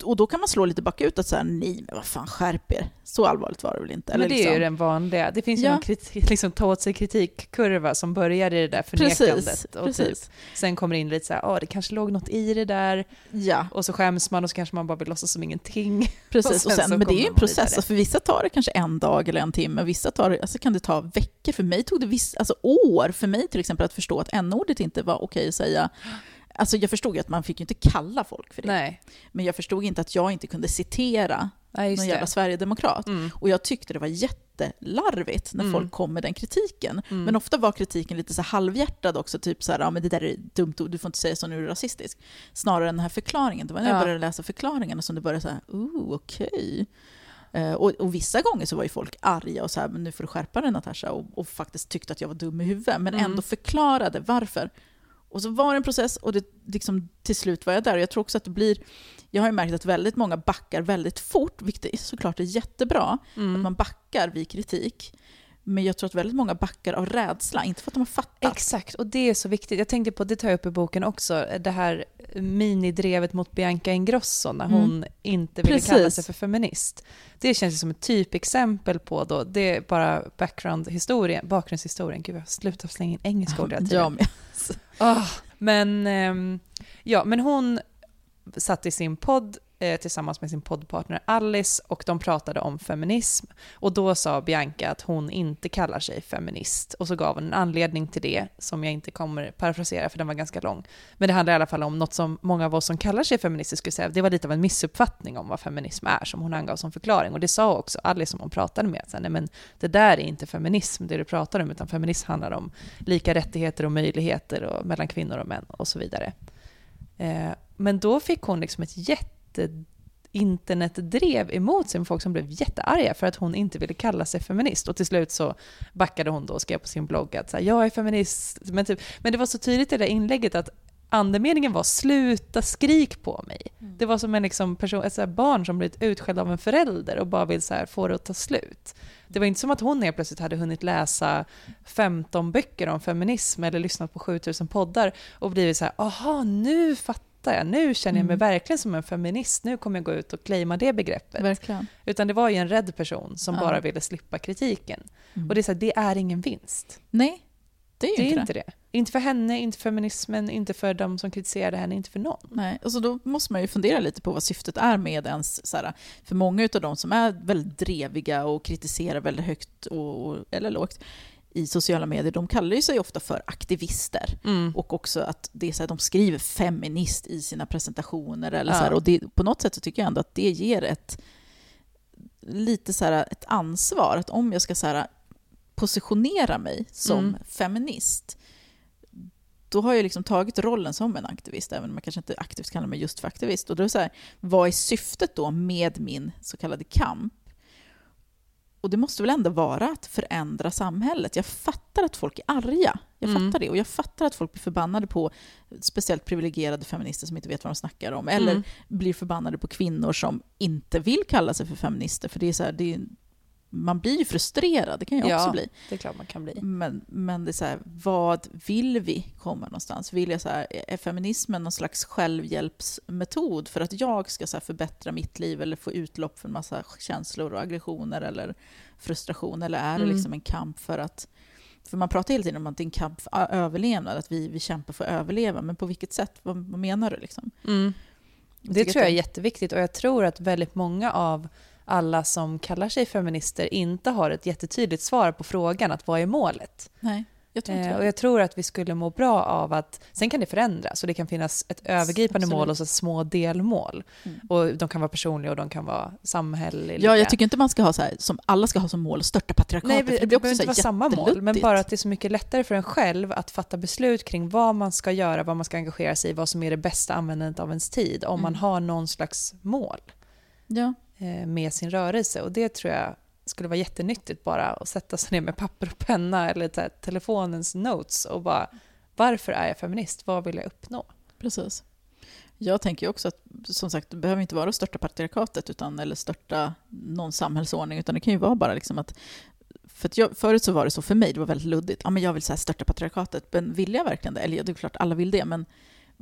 och då kan man slå lite bakut och säga nej, men vad fan, skärp er. Så allvarligt var det väl inte?
Men det är
liksom.
ju den vanliga. Det finns ju
Ja.
någon kritik, liksom, ta åt sig kritikkurva som börjar i det där förnekandet.
Precis,
och
precis.
Typ, sen kommer det in lite så här, åh det kanske låg något i det där.
Ja,
Och så skäms man och så kanske man bara vill låtsas som ingenting.
precis.
Och
Och
sen
sen,
så
men det är ju en process. för vissa tar det kanske en dag eller en timme, vissa tar det, alltså kan det ta veckor. För mig tog det viss, alltså år för mig till exempel att förstå att n-ordet inte var okej att säga. Alltså jag förstod ju att man fick ju inte kalla folk för det.
Nej,
Men jag förstod inte att jag inte kunde citera
just
någon
det.
jävla sverigedemokrat.
Mm.
Och jag tyckte det var jättelarvigt när
Mm.
folk kom med den kritiken.
Mm.
Men ofta var kritiken lite så halvhjärtad också, typ så här, ja men det där är dumt, du får inte säga så, nu är du rasistisk. Snarare än den här förklaringen. Det var när jag
Ja.
började läsa förklaringarna som det började så här, oh okej. Eh, och, och vissa gånger så var ju folk arga och så här, men nu får du skärpa dig Natasha, och, och faktiskt tyckte att jag var dum i huvudet, men
Mm.
ändå förklarade varför. Och så var det en process och det, liksom, till slut var jag där. Och jag tror också att det blir, jag har ju märkt att väldigt många backar väldigt fort, vilket är såklart är jättebra,
Mm.
att man backar vid kritik. Men jag tror att väldigt många backar av rädsla, inte för att de har fattat.
Exakt, och det är så viktigt. Jag tänkte på, det tar jag upp i boken också, det här minidrevet mot Bianca Ingrosso när hon
Mm.
inte ville
Precis.
kalla sig för feminist. Det känns som ett typexempel på då, det är bara background-historien, bakgrundshistorien. Gud, jag slutar slänga in engelska ord hela tiden. Ah, men, ehm, ja, men hon satt i sin podd eh, tillsammans med sin poddpartner Alice och de pratade om feminism. Och då sa Bianca att hon inte kallar sig feminist. Och så gav hon en anledning till det som jag inte kommer parafrasera för den var ganska lång. Men det handlar i alla fall om något som många av oss som kallar sig feminister skulle säga, det var lite av en missuppfattning om vad feminism är som hon angav som förklaring. Och det sa också Alice som hon pratade med, att nej men det där är inte feminism det du pratar om, utan feminism handlar om lika rättigheter och möjligheter och mellan kvinnor och män och så vidare. Eh, men då fick hon liksom ett jätte internetdrev emot sig med folk som blev jättearga för att hon inte ville kalla sig feminist. Och till slut så backade hon då och skrev på sin blogg att så här, jag är feminist. Men, typ, men det var så tydligt i det där inlägget att andemeningen var sluta skrik på mig. Det var som en liksom person, ett så barn som blivit utskälld av en förälder och bara vill så här få det att ta slut. Det var inte som att hon helt plötsligt hade hunnit läsa 15 böcker om feminism eller lyssnat på 7000 poddar och blivit så här, aha, nu fattar jag, nu känner jag mig
Mm.
verkligen som en feminist, nu kommer jag gå ut och claima det begreppet.
Verkligen.
Utan det var ju en rädd person som
Ja.
bara ville slippa kritiken.
Mm.
Och det är så här, det är ingen vinst.
Nej, det är ju
Det är
inte det.
inte det. Inte för henne, inte för feminismen, inte för de som kritiserade henne, inte för någon.
Nej, och så då måste man ju fundera lite på vad syftet är med ens... Så här, för många av de som är väldigt dreviga och kritiserar väldigt högt och, och, eller lågt i sociala medier, de kallar ju sig ofta för aktivister. Och också att det är så här, de skriver feminist i sina presentationer. Eller
Ja.
så här, och det, på något sätt så tycker jag ändå att det ger ett lite så här, ett ansvar. Att om jag ska så här, positionera mig som
Mm.
feminist, då har jag liksom tagit rollen som en aktivist, även om jag kanske inte aktivt kallar mig just för aktivist. Och då är så här, vad är syftet då med min så kallade kamp? Och det måste väl ändå vara att förändra samhället. Jag fattar att folk är arga. Jag
Mm.
fattar det. Och jag fattar att folk blir förbannade på speciellt privilegierade feminister som inte vet vad de snackar om. Eller
Mm.
blir förbannade på kvinnor som inte vill kalla sig för feminister. För det är så här, det är, man blir ju frustrerad, det kan jag också
Ja.
bli.
Det är klart man kan bli.
Men, men det är så här, vad vill vi komma någonstans? Vill jag så här, är feminismen någon slags självhjälpsmetod för att jag ska så förbättra mitt liv eller få utlopp för en massa känslor och aggressioner eller frustration? Eller är det
Mm.
liksom en kamp för att... För man pratar hela tiden om att det är en kamp för överlevnad, att vi, vi kämpar för att överleva. Men på vilket sätt? Vad, vad menar du? Liksom?
Mm. Det tror jag är jätteviktigt och jag tror att väldigt många av alla som kallar sig feminister inte har ett jättetydligt svar på frågan att vad är målet?
Nej, jag tror inte
Eh, och jag tror att vi skulle må bra av att, sen kan det förändras och det kan finnas ett övergripande
Absolut.
mål och så små delmål.
Mm.
Och de kan vara personliga och de kan vara samhälleliga.
Ja, jag tycker inte man ska ha så här, som alla ska ha som mål att störta patriarkatet.
Nej, det,
det
behöver inte vara samma mål, men bara att det är så mycket lättare för en själv att fatta beslut kring vad man ska göra, vad man ska engagera sig i, vad som är det bästa användandet av ens tid, om man
Mm.
har någon slags mål
Ja,
Eh, med sin rörelse. Och det tror jag skulle vara jättenyttigt bara att sätta sig ner med papper och penna eller telefonens notes och bara varför är jag feminist? Vad vill jag uppnå?
Precis. Jag tänker också att, som sagt, det behöver inte vara att störta patriarkatet utan, eller störta någon samhällsordning, utan det kan ju vara bara liksom att för att jag, förut så var det så för mig, det var väldigt luddigt. Ja, men jag vill så här störta patriarkatet, men vill jag verkligen det? Eller ja, det är klart alla vill det, men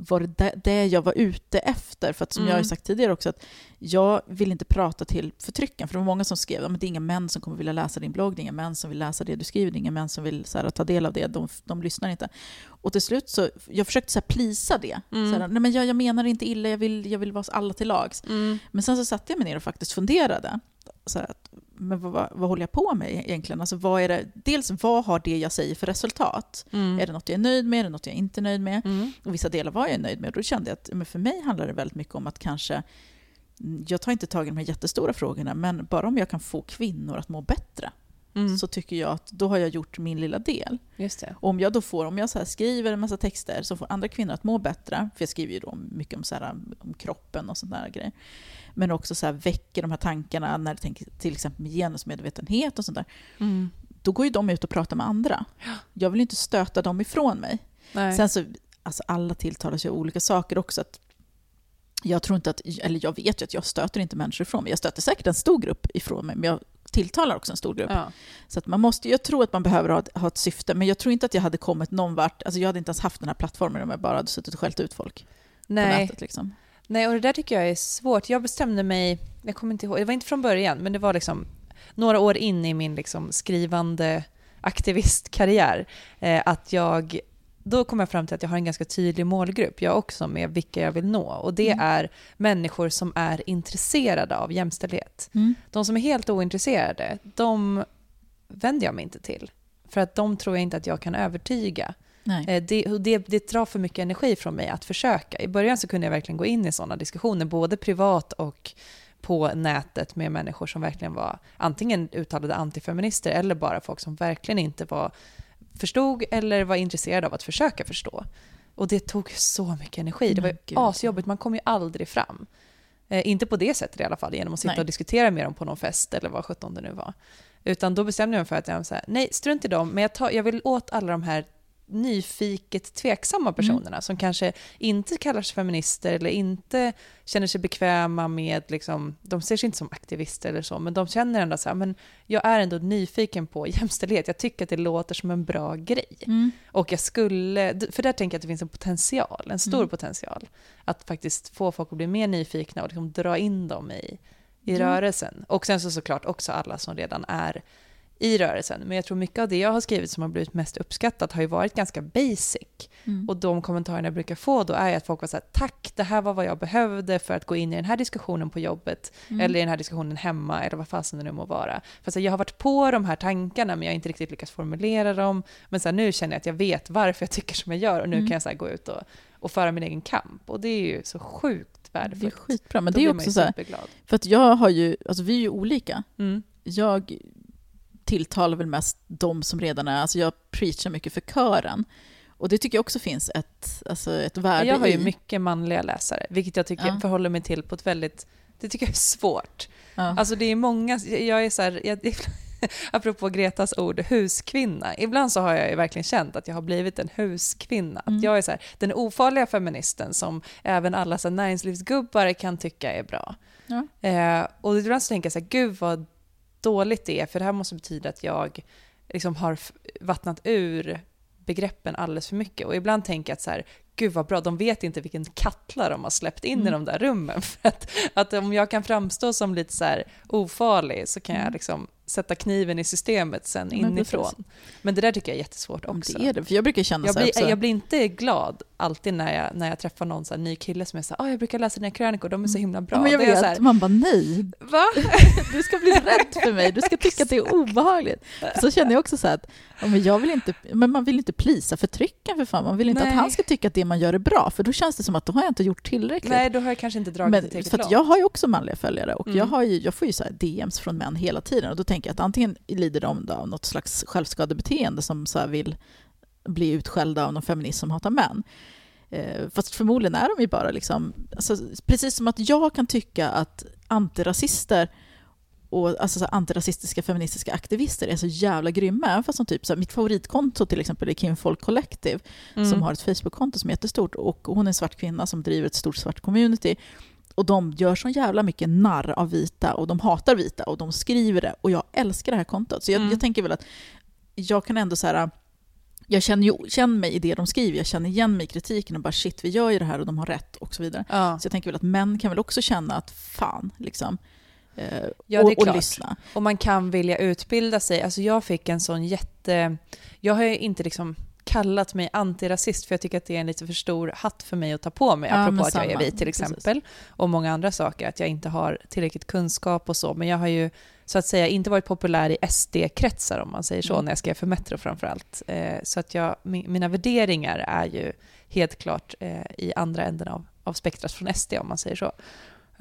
var det det- jag var ute efter? För att som jag har
Mm.
sagt tidigare också, att jag vill inte prata till förtrycken. För det var många som skrev att det är inga män som kommer vilja läsa din blogg, det är inga män som vill läsa det du skriver, det är inga män som vill så här, ta del av det, de, de lyssnar inte. Och till slut så, jag försökte så här, plisa det.
Mm.
Så här, Nej, men jag, jag menar inte illa, jag vill, jag vill vara alla till lags. Men sen så satte jag mig ner och faktiskt funderade. Så här, att, men vad, vad, håller jag på med egentligen? Alltså, vad är det, dels vad har det jag säger för resultat?
Mm.
Är det något jag är nöjd med? Är det något jag inte är nöjd med?
Mm.
Och vissa delar var jag nöjd med. Och då kände jag att men för mig handlar det väldigt mycket om att kanske jag tar inte tag i de här jättestora frågorna, men bara om jag kan få kvinnor att må bättre.
Mm.
så tycker jag att då har jag gjort min lilla del.
Just det.
Och om jag då får, om jag så skriver en massa texter som får andra kvinnor att må bättre, för jag skriver ju då mycket om, så här, om kroppen och sådana grejer, men också så här väcker de här tankarna när det tänker till exempel med genusmedvetenhet och sånt där,
Mm.
då går ju de ut och pratar med andra. Jag vill inte stöta dem ifrån mig.
Nej.
Sen så, alltså alla tilltalas ju av olika saker också. Att jag tror inte att, eller jag vet ju att jag stöter inte människor ifrån mig. Jag stöter säkert en stor grupp ifrån mig, men jag tilltalar också en stor grupp.
ja.
Så att man måste, jag tror att man behöver ha, ett- ha ett syfte, men jag tror inte att jag hade kommit någon vart. Alltså jag hade inte ens haft den här plattformen om jag bara hade suttit och skällt ut folk på
Nej.
nätet. Liksom.
Nej, och det där tycker jag är svårt. Jag bestämde mig, jag kommer inte ihåg, det var inte från början, men det var liksom några år in i min liksom skrivande aktivistkarriär, eh, att jag då kom jag fram till att jag har en ganska tydlig målgrupp, jag också, med vilka jag vill nå. Och det
Mm.
är människor som är intresserade av jämställdhet. De som är helt ointresserade, de vänder jag mig inte till. För att de tror jag inte att jag kan övertyga.
Nej.
Eh, Det, det, det drar för mycket energi från mig att försöka. I början så kunde jag verkligen gå in i sådana diskussioner, både privat och på nätet med människor som verkligen var antingen uttalade antifeminister eller bara folk som verkligen inte var, förstod eller var intresserade av att försöka förstå. Och det tog så mycket energi. Det var ju asjobbigt, man kom ju aldrig fram. Eh, inte på det sättet i alla fall, genom att sitta
Nej.
och diskutera med dem på någon fest eller vad sjutton det nu var. Utan då bestämde jag mig för att jag så här, nej, strunt i dem, men jag, tar, jag vill åt alla de här nyfiket tveksamma personerna som kanske inte kallar sig feminister eller inte känner sig bekväma med, liksom, de ser sig inte som aktivister eller så, men de känner ändå så här, men jag är ändå nyfiken på jämställdhet, jag tycker att det låter som en bra grej.
Mm.
Och jag skulle, för där tänker jag att det finns en potential, en stor
Mm.
potential, att faktiskt få folk att bli mer nyfikna och liksom dra in dem i, i rörelsen. Och sen så såklart också alla som redan är i rörelsen. Men jag tror mycket av det jag har skrivit som har blivit mest uppskattat har ju varit ganska basic.
Mm.
Och de kommentarerna jag brukar få då är att folk var så här, tack, det här var vad jag behövde för att gå in i den här diskussionen på jobbet,
Mm.
eller i den här diskussionen hemma, eller vad fasen det nu må vara. För så här, jag har varit på de här tankarna, men jag har inte riktigt lyckats formulera dem. Men så här, nu känner jag att jag vet varför jag tycker som jag gör, och nu
Mm.
kan jag så gå ut och, och föra min egen kamp. Och det är ju så sjukt
Det är
värdefullt.
skitbra, men
Då
det är också så här, för att jag har ju, alltså vi är ju olika.
Mm.
Jag tilltalar väl mest de som redan är, alltså jag preachar mycket för kören. Och det tycker jag också finns ett, alltså ett värde
Jag har ju
i.
mycket manliga läsare, vilket jag tycker
Ja.
förhåller mig till på ett väldigt... Det tycker jag är svårt.
Ja.
Alltså det är många, jag är så här, jag, apropå Gretas ord, huskvinna. Ibland så har jag ju verkligen känt att jag har blivit en huskvinna.
Mm.
Att jag är så här, den ofarliga feministen som även alla så näringslivsgubbar kan tycka är bra.
Ja.
Eh, och ibland så tänker jag så här, gud vad dåligt det är, för det här måste betyda att jag liksom har vattnat ur begreppen alldeles för mycket. Och ibland tänker jag att så här, gud vad bra, de vet inte vilken kattla de har släppt in i
Mm.
de där rummen. För att, att om jag kan framstå som lite så här ofarlig så kan jag
Mm.
liksom sätta kniven i systemet sen
Men
inifrån.
precis.
Men det där tycker jag är jättesvårt också.
Det är det, för jag brukar känna
Jag
så här
blir,
också.
jag blir inte glad alltid när jag, när jag träffar någon så här ny kille som är så här, "Ah, jag brukar läsa dina krönikor, de är så himla bra.
Men jag vet,
så här,
man bara nej,
Va?
du ska bli rädd för mig, du ska tycka att det är obehagligt. Så känner jag också så här att men jag vill inte, men man vill inte plisa förtryckaren för fan, man vill inte
Nej.
att han ska tycka att det man gör är bra, för då känns det som att då har jag inte gjort tillräckligt.
Nej, då har jag kanske inte dragit det
men,
tillräckligt
för att
långt.
jag har ju också manliga följare och
Mm.
jag, har ju, jag får ju så DMs från män hela tiden och då tänker jag att antingen lider de av något slags självskadebeteende som så vill bli utskällda av någon feminist som hatar män. Eh, fast förmodligen är de ju bara liksom, alltså, precis som att jag kan tycka att antirasister och alltså så antirasistiska feministiska aktivister är så jävla grymma. Även fast som typ, så här, mitt favoritkonto till exempel är Kim Folk Collective
Mm.
som har ett Facebook-konto som är jättestort och hon är en svart kvinna som driver ett stort svart community. Och de gör så jävla mycket narr av vita och de hatar vita och de skriver det och jag älskar det här kontot. Så jag,
Mm.
jag tänker väl att jag kan ändå så här jag känner, ju, känner mig i det de skriver, jag känner igen mig i kritiken och bara shit, vi gör ju det här och de har rätt och så vidare.
Ja.
Så jag tänker väl att män kan väl också känna att fan, liksom. Eh,
Ja,
och, och lyssna.
Och man kan vilja utbilda sig. Alltså jag fick en sån jätte... Jag har ju inte liksom kallat mig antirasist för jag tycker att det är en lite för stor hatt för mig att ta på mig,
Ja,
apropå att jag är
samma.
vit till
Precis.
exempel. Och många andra saker, att jag inte har tillräckligt kunskap och så. Men jag har ju så att säga inte varit populär i SD-kretsar om man säger så,
Mm.
när jag skrev för Metro framförallt. Eh, så att jag, mi- mina värderingar är ju helt klart eh, i andra änden av, av spektrat från SD om man säger så.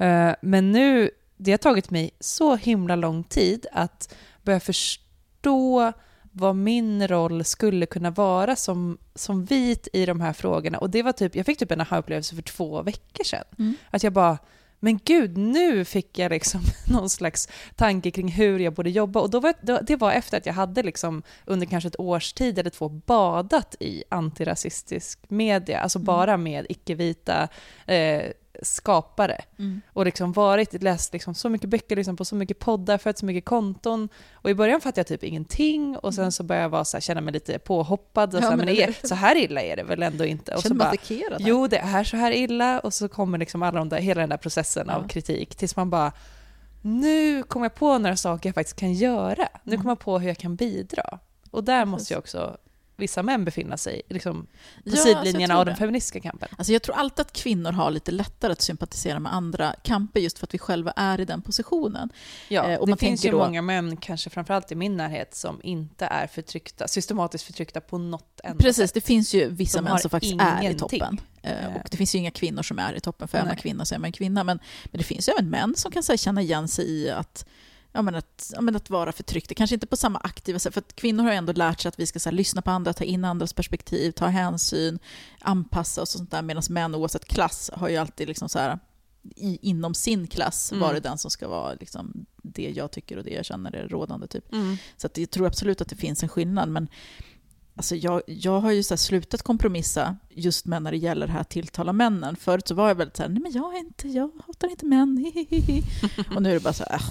Eh, men nu, det har tagit mig så himla lång tid att börja förstå vad min roll skulle kunna vara som, som vit i de här frågorna. Och det var typ, jag fick typ en aha-upplevelse för två veckor sedan.
Mm.
Att jag bara, men gud, nu fick jag liksom någon slags tanke kring hur jag borde jobba. Och då var, det var efter att jag hade liksom under kanske ett års tid eller två badat i antirasistisk media, alltså
Mm.
bara med icke-vita eh, skapare.
Mm.
Och liksom varit, läst liksom så mycket böcker, liksom på så mycket poddar, fått så mycket konton. Och i början fattade jag typ ingenting och sen så började jag vara så här, känna mig lite påhoppad. Och
Mm. Ja,
så, här,
men
men det är, så här illa är det väl ändå inte? Och så
Känner man
bara,
attackerad?
Jo, det är så här illa och så kommer liksom alla de där, hela den där processen av
Ja.
kritik tills man bara nu kommer jag på några saker jag faktiskt kan göra. Nu
Mm.
kommer jag på hur jag kan bidra. Och där
Precis.
måste ju också vissa män befinna sig liksom, på
Ja, alltså,
sidlinjerna av den feministiska kampen.
Alltså jag tror alltid att kvinnor har lite lättare att sympatisera med andra kamper just för att vi själva är i den positionen.
Ja,
Eh, och
det finns ju
då-
många män, kanske framförallt i min närhet, som inte är förtryckta, systematiskt förtryckta på något enda
Precis,
sätt.
det finns ju vissa
De
män som faktiskt är i
ingenting.
toppen. Eh,
Eh.
Och det finns ju inga kvinnor som är i toppen, för är man kvinna så är man kvinna. Men, men det finns ju även män som kan så här, känna igen sig i att Ja, men att, ja, men att vara förtryckta, kanske inte på samma aktiva sätt, för att kvinnor har ju ändå lärt sig att vi ska så här, lyssna på andra, ta in andras perspektiv, ta hänsyn, anpassa oss och sånt där, medan män oavsett klass har ju alltid liksom så här, i, inom sin klass
Mm.
varit den som ska vara liksom, det jag tycker och det jag känner är rådande. Typ.
Mm.
Så att jag tror absolut att det finns en skillnad. Men alltså jag, jag har ju så slutat kompromissa just med när det gäller det här att tilltala männen. Förut så var jag väldigt så här, nej men jag är inte, jag hatar inte män, hihihi. Och nu är det bara så här, äh,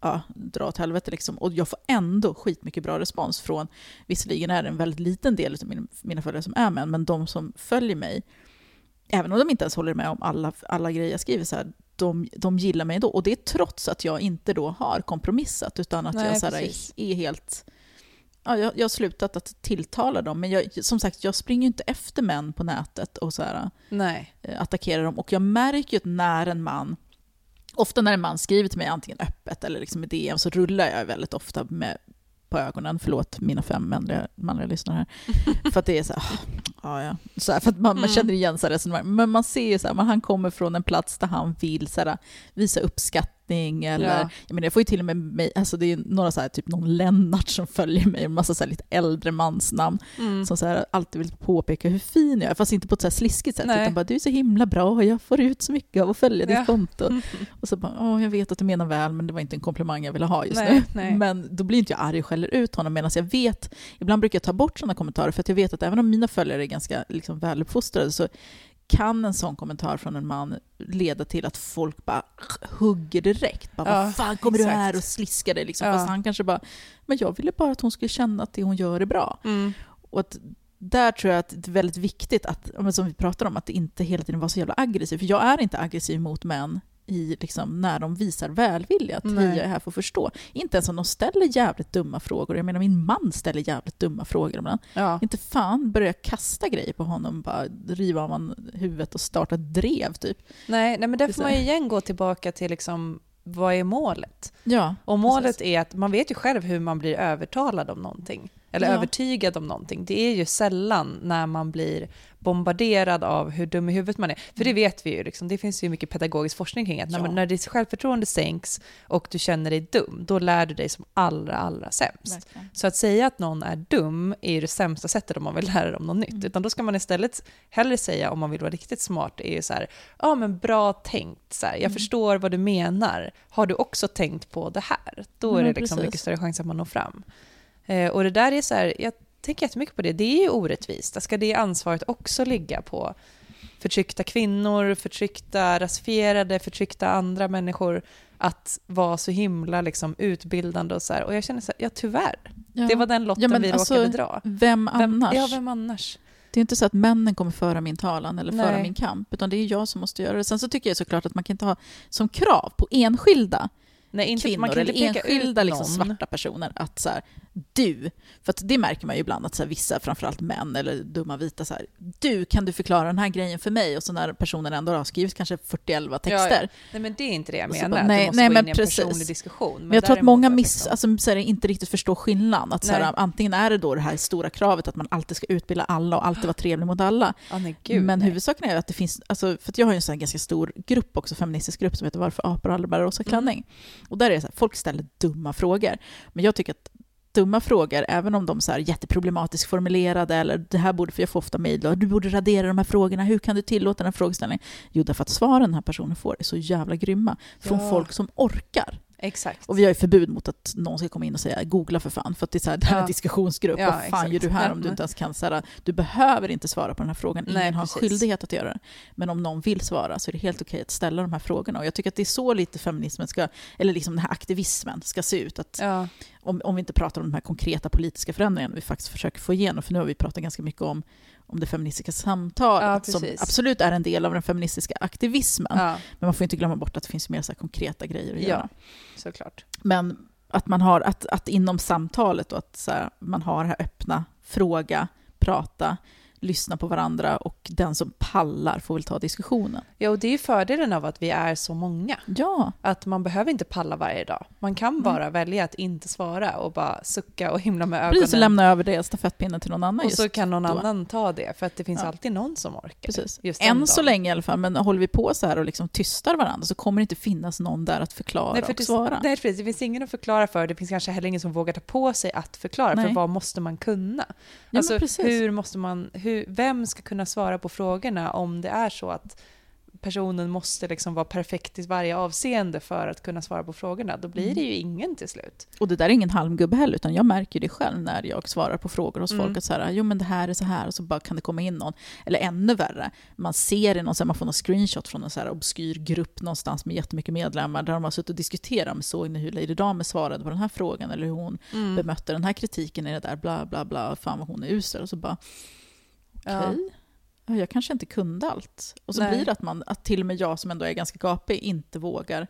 ja, dra åt helvete liksom. Och jag får ändå skitmycket bra respons från, visserligen är det en väldigt liten del av mina, mina följare som är män, men de som följer mig, även om de inte ens håller med om alla, alla grejer jag skriver, så här, de, de gillar mig ändå. Och det är trots att jag inte då har kompromissat, utan att
Nej,
jag så här,
precis.
är helt... Ja, jag, jag har slutat att tilltala dem, men jag, som sagt, jag springer ju inte efter män på nätet och så här,
Nej.
eh, attackerar dem. Och jag märker ju att när en man, ofta när en man skriver till mig antingen öppet eller liksom i DM, så rullar jag väldigt ofta med på ögonen, förlåt mina fem manliga, manliga lyssnare här. För att det är så här, ah, ja, ja. Så här, för att man, man
Mm.
känner igen så resonemang. Men man ser ju så här, man, han kommer från en plats där han vill så här, visa uppskattning eller,
Ja.
jag menar jag får ju till och med mig, alltså det är några så här, typ någon Lennart som följer mig, en massa så här lite äldre mansnamn
Mm.
som så här, alltid vill påpeka hur fin jag är, fast inte på ett så här sliskigt sätt,
Nej.
utan bara du är så himla bra och jag får ut så mycket av att följa
Ja.
ditt konto.
Mm.
Och så bara, åh jag vet att du menar väl, men det var inte en komplimang jag ville ha just
Nej,
nu.
nej.
Men då blir inte jag arg och skäller ut honom, medan jag vet, ibland brukar jag ta bort sådana kommentarer, för att jag vet att även om mina följare är ganska liksom, väluppfostrade, så kan en sån kommentar från en man leda till att folk bara hugger direkt. Bara,
Ja,
Vad fan kommer
exakt.
du här och sliskar dig? Liksom.
Ja.
Fast han kanske bara, men jag ville bara att hon skulle känna att det hon gör är bra.
Mm.
Och att där tror jag att det är väldigt viktigt, att, som vi pratar om, att det inte hela tiden var så jävla aggressiv. För jag är inte aggressiv mot män i, liksom, när de visar välvilja, att
Nej.
jag är här för att förstå. Inte ens om de ställer jävligt dumma frågor. Jag menar, min man ställer jävligt dumma frågor ibland.
Ja.
Inte fan börjar jag kasta grejer på honom, bara riva av man huvudet och starta drev, typ.
Nej, nej, men där får man ju igen gå tillbaka till liksom, vad är målet?
Ja,
Och målet
Precis.
är att man vet ju själv hur man blir övertalad om någonting. Eller
Ja.
övertygad om någonting. Det är ju sällan när man blir bombarderad av hur dum i huvudet man är. För det vet vi ju, liksom, det finns ju mycket pedagogisk forskning kring att när,
Ja.
när ditt självförtroende sänks och du känner dig dum, då lär du dig som allra, allra sämst.
verkligen.
Så att säga att någon är dum är ju det sämsta sättet om man vill lära dem något nytt.
Mm.
Utan då ska man istället hellre säga, om man vill vara riktigt smart, är ju så här, ja men bra tänkt, så här, jag
Mm.
förstår vad du menar. Har du också tänkt på det här? Då är det
men
liksom
precis.
mycket större chans att man når fram. Eh, och det där är så här, jag tänker jättemycket på det, det är ju orättvist. Ska det ansvaret också ligga på förtryckta kvinnor, förtryckta rasifierade, förtryckta andra människor att vara så himla liksom, utbildande och så här. Och jag känner så här, ja tyvärr,
Ja.
det var den lotten
Ja,
vi
alltså,
råkade dra.
Vem
Vem,
annars?
Ja, vem annars?
Det är inte så att männen kommer föra min talan eller föra
Nej.
min kamp, utan det är jag som måste göra det. Sen så tycker jag såklart att man kan inte ha som krav på enskilda
Nej, inte,
kvinnor
man kan
eller enskilda liksom, svarta personer att så här, du, för att det märker man ju ibland att så här, vissa, framförallt män eller dumma vita, så här, du, kan du förklara den här grejen för mig? Och så när personen ändå har skrivit kanske 40-11 texter.
Nej, men det är inte det jag menar.
bara, nej,
du måste
nej,
gå
men
in i en
precis.
personlig diskussion.
Men jag tror att många miss,
liksom-
alltså, så här, inte riktigt förstår skillnaden. Att, så här, antingen är det då det här stora kravet att man alltid ska utbilda alla och alltid vara trevlig mot alla.
Ja, nej, gud,
men
nej.
huvudsaken är att det finns, alltså, för jag har ju en sån ganska stor grupp också, feministisk grupp som heter Varför apor aldrig bär rosa klänning. Och där är det så här, folk ställer dumma frågor. Men jag tycker att stumma frågor, även om de är jätteproblematiskt formulerade, eller det här borde, för jag får ofta mejl, du borde radera de här frågorna, hur kan du tillåta den här frågeställningen? Jo, därför att svaren den här personen får är så jävla grymma, från
Ja.
folk som orkar.
Exakt.
Och vi har ju förbud mot att någon ska komma in och säga googla för fan, för att det är, så här, det här är en diskussionsgrupp,
Ja,
vad fan
exakt.
gör du här om du inte ens kan, så här, du behöver inte svara på den här frågan, ingen
Nej,
har
precis.
skyldighet att göra det. Men om någon vill svara så är det helt okej att ställa de här frågorna. Och jag tycker att det är så lite feminismen ska, eller liksom den här aktivismen ska se ut. Att
Ja,
om, om vi inte pratar om de här konkreta politiska förändringarna vi faktiskt försöker få igenom, för nu har vi pratat ganska mycket om, om det feministiska samtalet,
Ja,
som absolut är en del av den feministiska aktivismen.
ja,
Men man får inte glömma bort att det finns mer så konkreta grejer att göra.
såklart.
Men att man har, att, att inom samtalet och att här, man har det här öppna, fråga, prata, lyssna på varandra och den som pallar får väl ta diskussionen.
Ja, och det är fördelen av att vi är så många.
Ja,
Att man behöver inte palla varje dag. Man kan
Mm.
bara välja att inte svara och bara sucka och himla med ögonen.
precis, och lämna över det stafettpinnen till någon annan
och så kan någon
då.
annan ta det, för att det finns
Ja.
alltid någon som orkar.
Precis.
Just
Än så länge i alla fall, men håller vi på så här och liksom tystar varandra så kommer det inte finnas någon där att förklara
Nej, för
och
det,
svara.
nej, precis. Det finns ingen att förklara för. Det finns kanske heller ingen som vågar ta på sig att förklara.
Nej.
För vad måste man kunna?
Ja,
alltså, hur måste man, hur, vem ska kunna svara på frågorna om det är så att personen måste liksom vara perfekt i varje avseende för att kunna svara på frågorna? Då blir det ju ingen till slut.
Och det där är ingen halmgubbe heller, utan jag märker det själv när jag svarar på frågor hos
Mm.
folk. Att så här, jo men det här är så här, och så bara kan det komma in någon. Eller ännu värre, man ser det någon, så här, man får någon screenshot från en så här obskyr grupp någonstans med jättemycket medlemmar, där de har suttit och diskuterat, men såg ni hur Lady Damer svarade på den här frågan, eller hur hon
Mm.
bemötte den här kritiken i det där, bla bla bla, fan vad hon är usel. Och så bara, okej. Ja. Jag kanske inte kunde allt. Och så
Nej.
blir det att, man, att till och med jag som ändå är ganska gapig inte vågar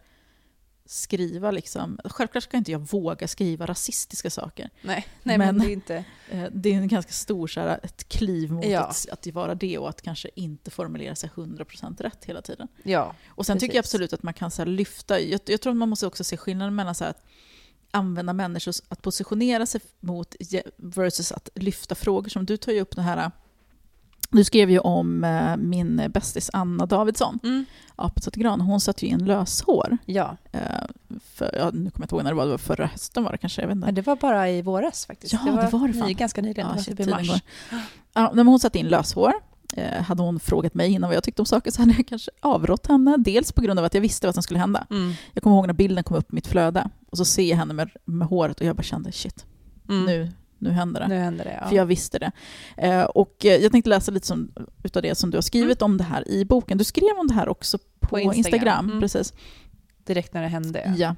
skriva liksom. Självklart ska inte jag våga skriva rasistiska saker.
Nej, nej men,
Men-
det är inte...
Eh, Det är en ganska stor så här, ett kliv mot
Ja.
att, att vara det och att kanske inte formulera sig 100% rätt hela tiden.
Ja,
Och sen tycker jag
Precis.
absolut att man kan så här lyfta, jag, jag tror att man måste också se skillnaden mellan så här att använda människor, att positionera sig mot versus att lyfta frågor som du tar ju upp det här du skrev ju om eh, min bästis Anna Davidsson,
mm.
Apet satt i gran. Hon satt ju in löshår.
ja.
Eh, för, ja, nu kommer jag inte ihåg när det var, det var förra hösten var det kanske, jag vet inte.
Det var bara i våras faktiskt.
Ja, det var det fan.
ny, ganska nyligen.
Ja,
det var typ.
Ja, men hon satte in löshår. Eh, hade hon frågat mig innan vad jag tyckte om saker så hade jag kanske avrått henne. Dels på grund av att jag visste vad som skulle hända.
Mm.
Jag kommer ihåg när bilden kom upp i mitt flöde och så ser jag henne med, med håret och jag bara kände shit,
Mm.
nu, nu händer det.
Nu händer det, ja.
För jag visste det. Eh, och jag tänkte läsa lite som, utav det som du har skrivit om det här i boken. Du skrev om det här också på,
På
Instagram.
Instagram. Mm.
Precis.
Direkt när det hände.
Ja.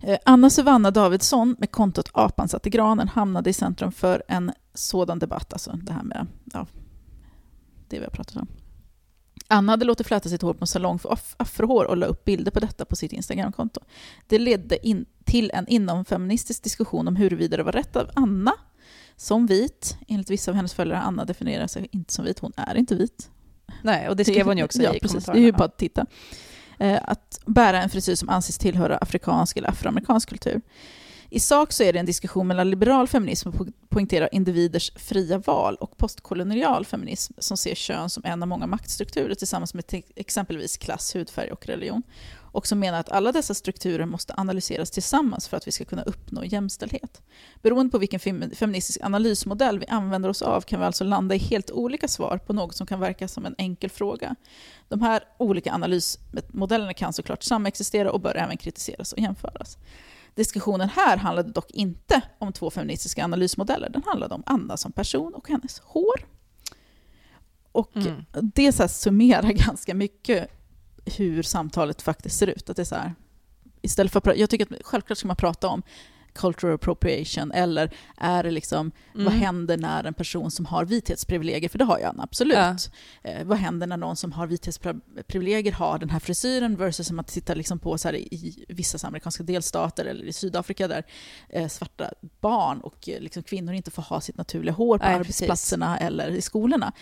Eh, Anna Savanna Davidsson med kontot Apan satt i granen hamnade i centrum för en sådan debatt, alltså det här med ja, det vi har pratat om. Anna hade låtit fläta sitt hår på en salong för afrohår och la upp bilder på detta på sitt Instagramkonto. Det ledde in till en inomfeministisk diskussion om huruvida det var rätt av Anna som vit. Enligt vissa av hennes följare Anna definierar sig inte som vit, hon är inte vit.
Nej, och det skrev hon ju också
ja,
i
precis. Det är ju bara att titta. Eh, Att bära en frisyr som anses tillhöra afrikansk eller afroamerikansk kultur. I sak så är det en diskussion mellan liberal feminism och poängterar individers fria val och postkolonial feminism som ser kön som en av många maktstrukturer tillsammans med exempelvis klass, hudfärg och religion. Och som menar att alla dessa strukturer måste analyseras tillsammans för att vi ska kunna uppnå jämställdhet. Beroende på vilken feministisk analysmodell vi använder oss av kan vi alltså landa i helt olika svar på något som kan verka som en enkel fråga. De här olika analysmodellerna kan såklart samexistera och bör även kritiseras och jämföras. Diskussionen här handlade dock inte om två feministiska analysmodeller. Den handlade om Anna som person och hennes hår. Och
Mm.
det så här summerar ganska mycket hur samtalet faktiskt ser ut. Att det är så här, istället för jag tycker att självklart ska man prata om cultural appropriation eller är det liksom,
Mm.
vad händer när en person som har vithetsprivilegier, för det har ju Anna absolut.
Ja.
Eh, vad händer när någon som har vithetsprivilegier har den här frisyren versus om man tittar liksom på så här i, vissa amerikanska delstater eller i Sydafrika där eh, svarta barn och eh, liksom kvinnor inte får ha sitt naturliga hår på
Nej,
arbetsplatserna eller i skolorna.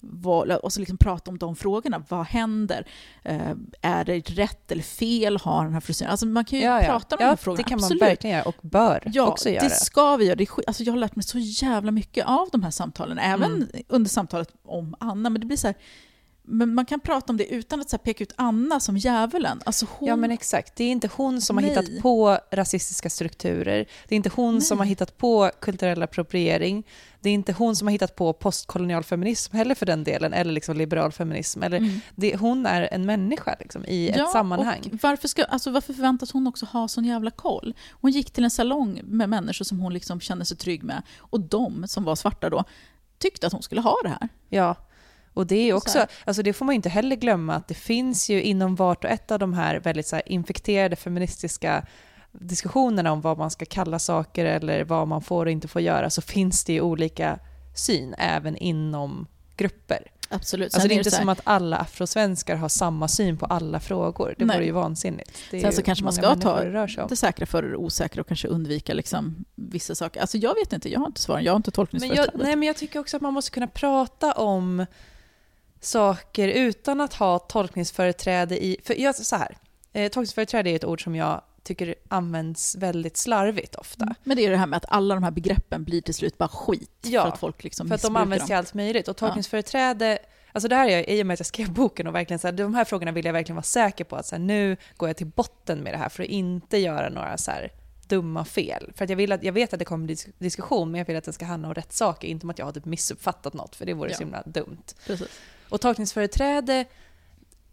Vad, och så liksom prata om de frågorna. Vad händer? Eh, är det rätt eller fel att ha den här frisyren? Alltså man kan ju
Ja, ja.
prata om de
ja,
här frågorna.
det kan man
absolut.
verkligen göra och bör
Ja,
också göra.
det ska vi göra. Det är, alltså jag har lärt mig så jävla mycket av de här samtalen, även
Mm.
under samtalet om Anna. Men det blir så här, Men man kan prata om det utan att så peka ut Anna som djävulen. Alltså hon...
Ja men exakt, det är inte hon som har
Nej.
hittat på rasistiska strukturer. Det är inte hon som
Nej.
har hittat på kulturell appropriering. Det är inte hon som har hittat på postkolonial feminism heller för den delen, eller liksom liberal feminism. Eller
Mm.
det, hon är en människa liksom, i ett sammanhang.
Varför, ska, alltså varför förväntas hon också ha sån jävla koll? Hon gick till en salong med människor som hon liksom kände sig trygg med och de som var svarta då tyckte att hon skulle ha det här.
Ja, och det är
Så
också, alltså det får man inte heller glömma att det finns ju inom vart och ett av de här väldigt så här infekterade feministiska diskussionerna om vad man ska kalla saker eller vad man får och inte får göra så finns det ju olika syn även inom grupper.
Absolut.
Alltså det är inte
här-
som att alla afrosvenskar har samma syn på alla frågor. Det
Nej.
vore ju vansinnigt. Det är
Sen så kanske man ska ta
det
säkra för det osäkra och kanske undvika liksom vissa saker. Alltså jag vet inte, jag har inte svaren, jag har inte
Men
tolkningsföreträde.
jag, nej, men jag tycker också att man måste kunna prata om saker utan att ha tolkningsföreträde i... För jag, så här, eh, tolkningsföreträde är ett ord som jag tycker används väldigt slarvigt ofta.
Men det är det här med att alla de här begreppen blir till slut bara skit
Ja,
för att folk liksom
För att de används
dem.
till allt möjligt. Och tolkningsföreträde, alltså det här är jag, i och med att jag skrev boken och verkligen så här, de här frågorna vill jag verkligen vara säker på att så här, nu går jag till botten med det här för att inte göra några så här dumma fel. För att jag, vill att, jag vet att det kommer bli dis- diskussion, men jag vill att den ska handla om rätt saker, inte om att jag har typ missuppfattat något, för det vore
Ja.
så himla dumt.
Precis.
Och tolkningsföreträde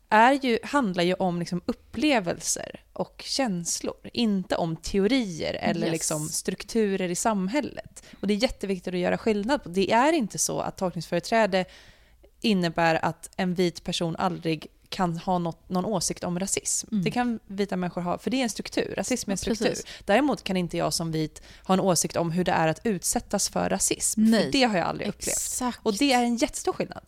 är ju, handlar ju om liksom upplevelser och känslor, inte om teorier eller
Yes.
liksom strukturer i samhället. Och det är jätteviktigt att göra skillnad på. Det är inte så att tolkningsföreträde innebär att en vit person aldrig kan ha något, någon åsikt om rasism.
Mm.
Det kan vita människor ha, för det är en struktur. Rasism är en
Ja,
struktur.
precis.
Däremot kan inte jag som vit ha en åsikt om hur det är att utsättas för rasism.
Nej.
För det har jag aldrig upplevt.
Exakt.
Och det är en jättestor skillnad.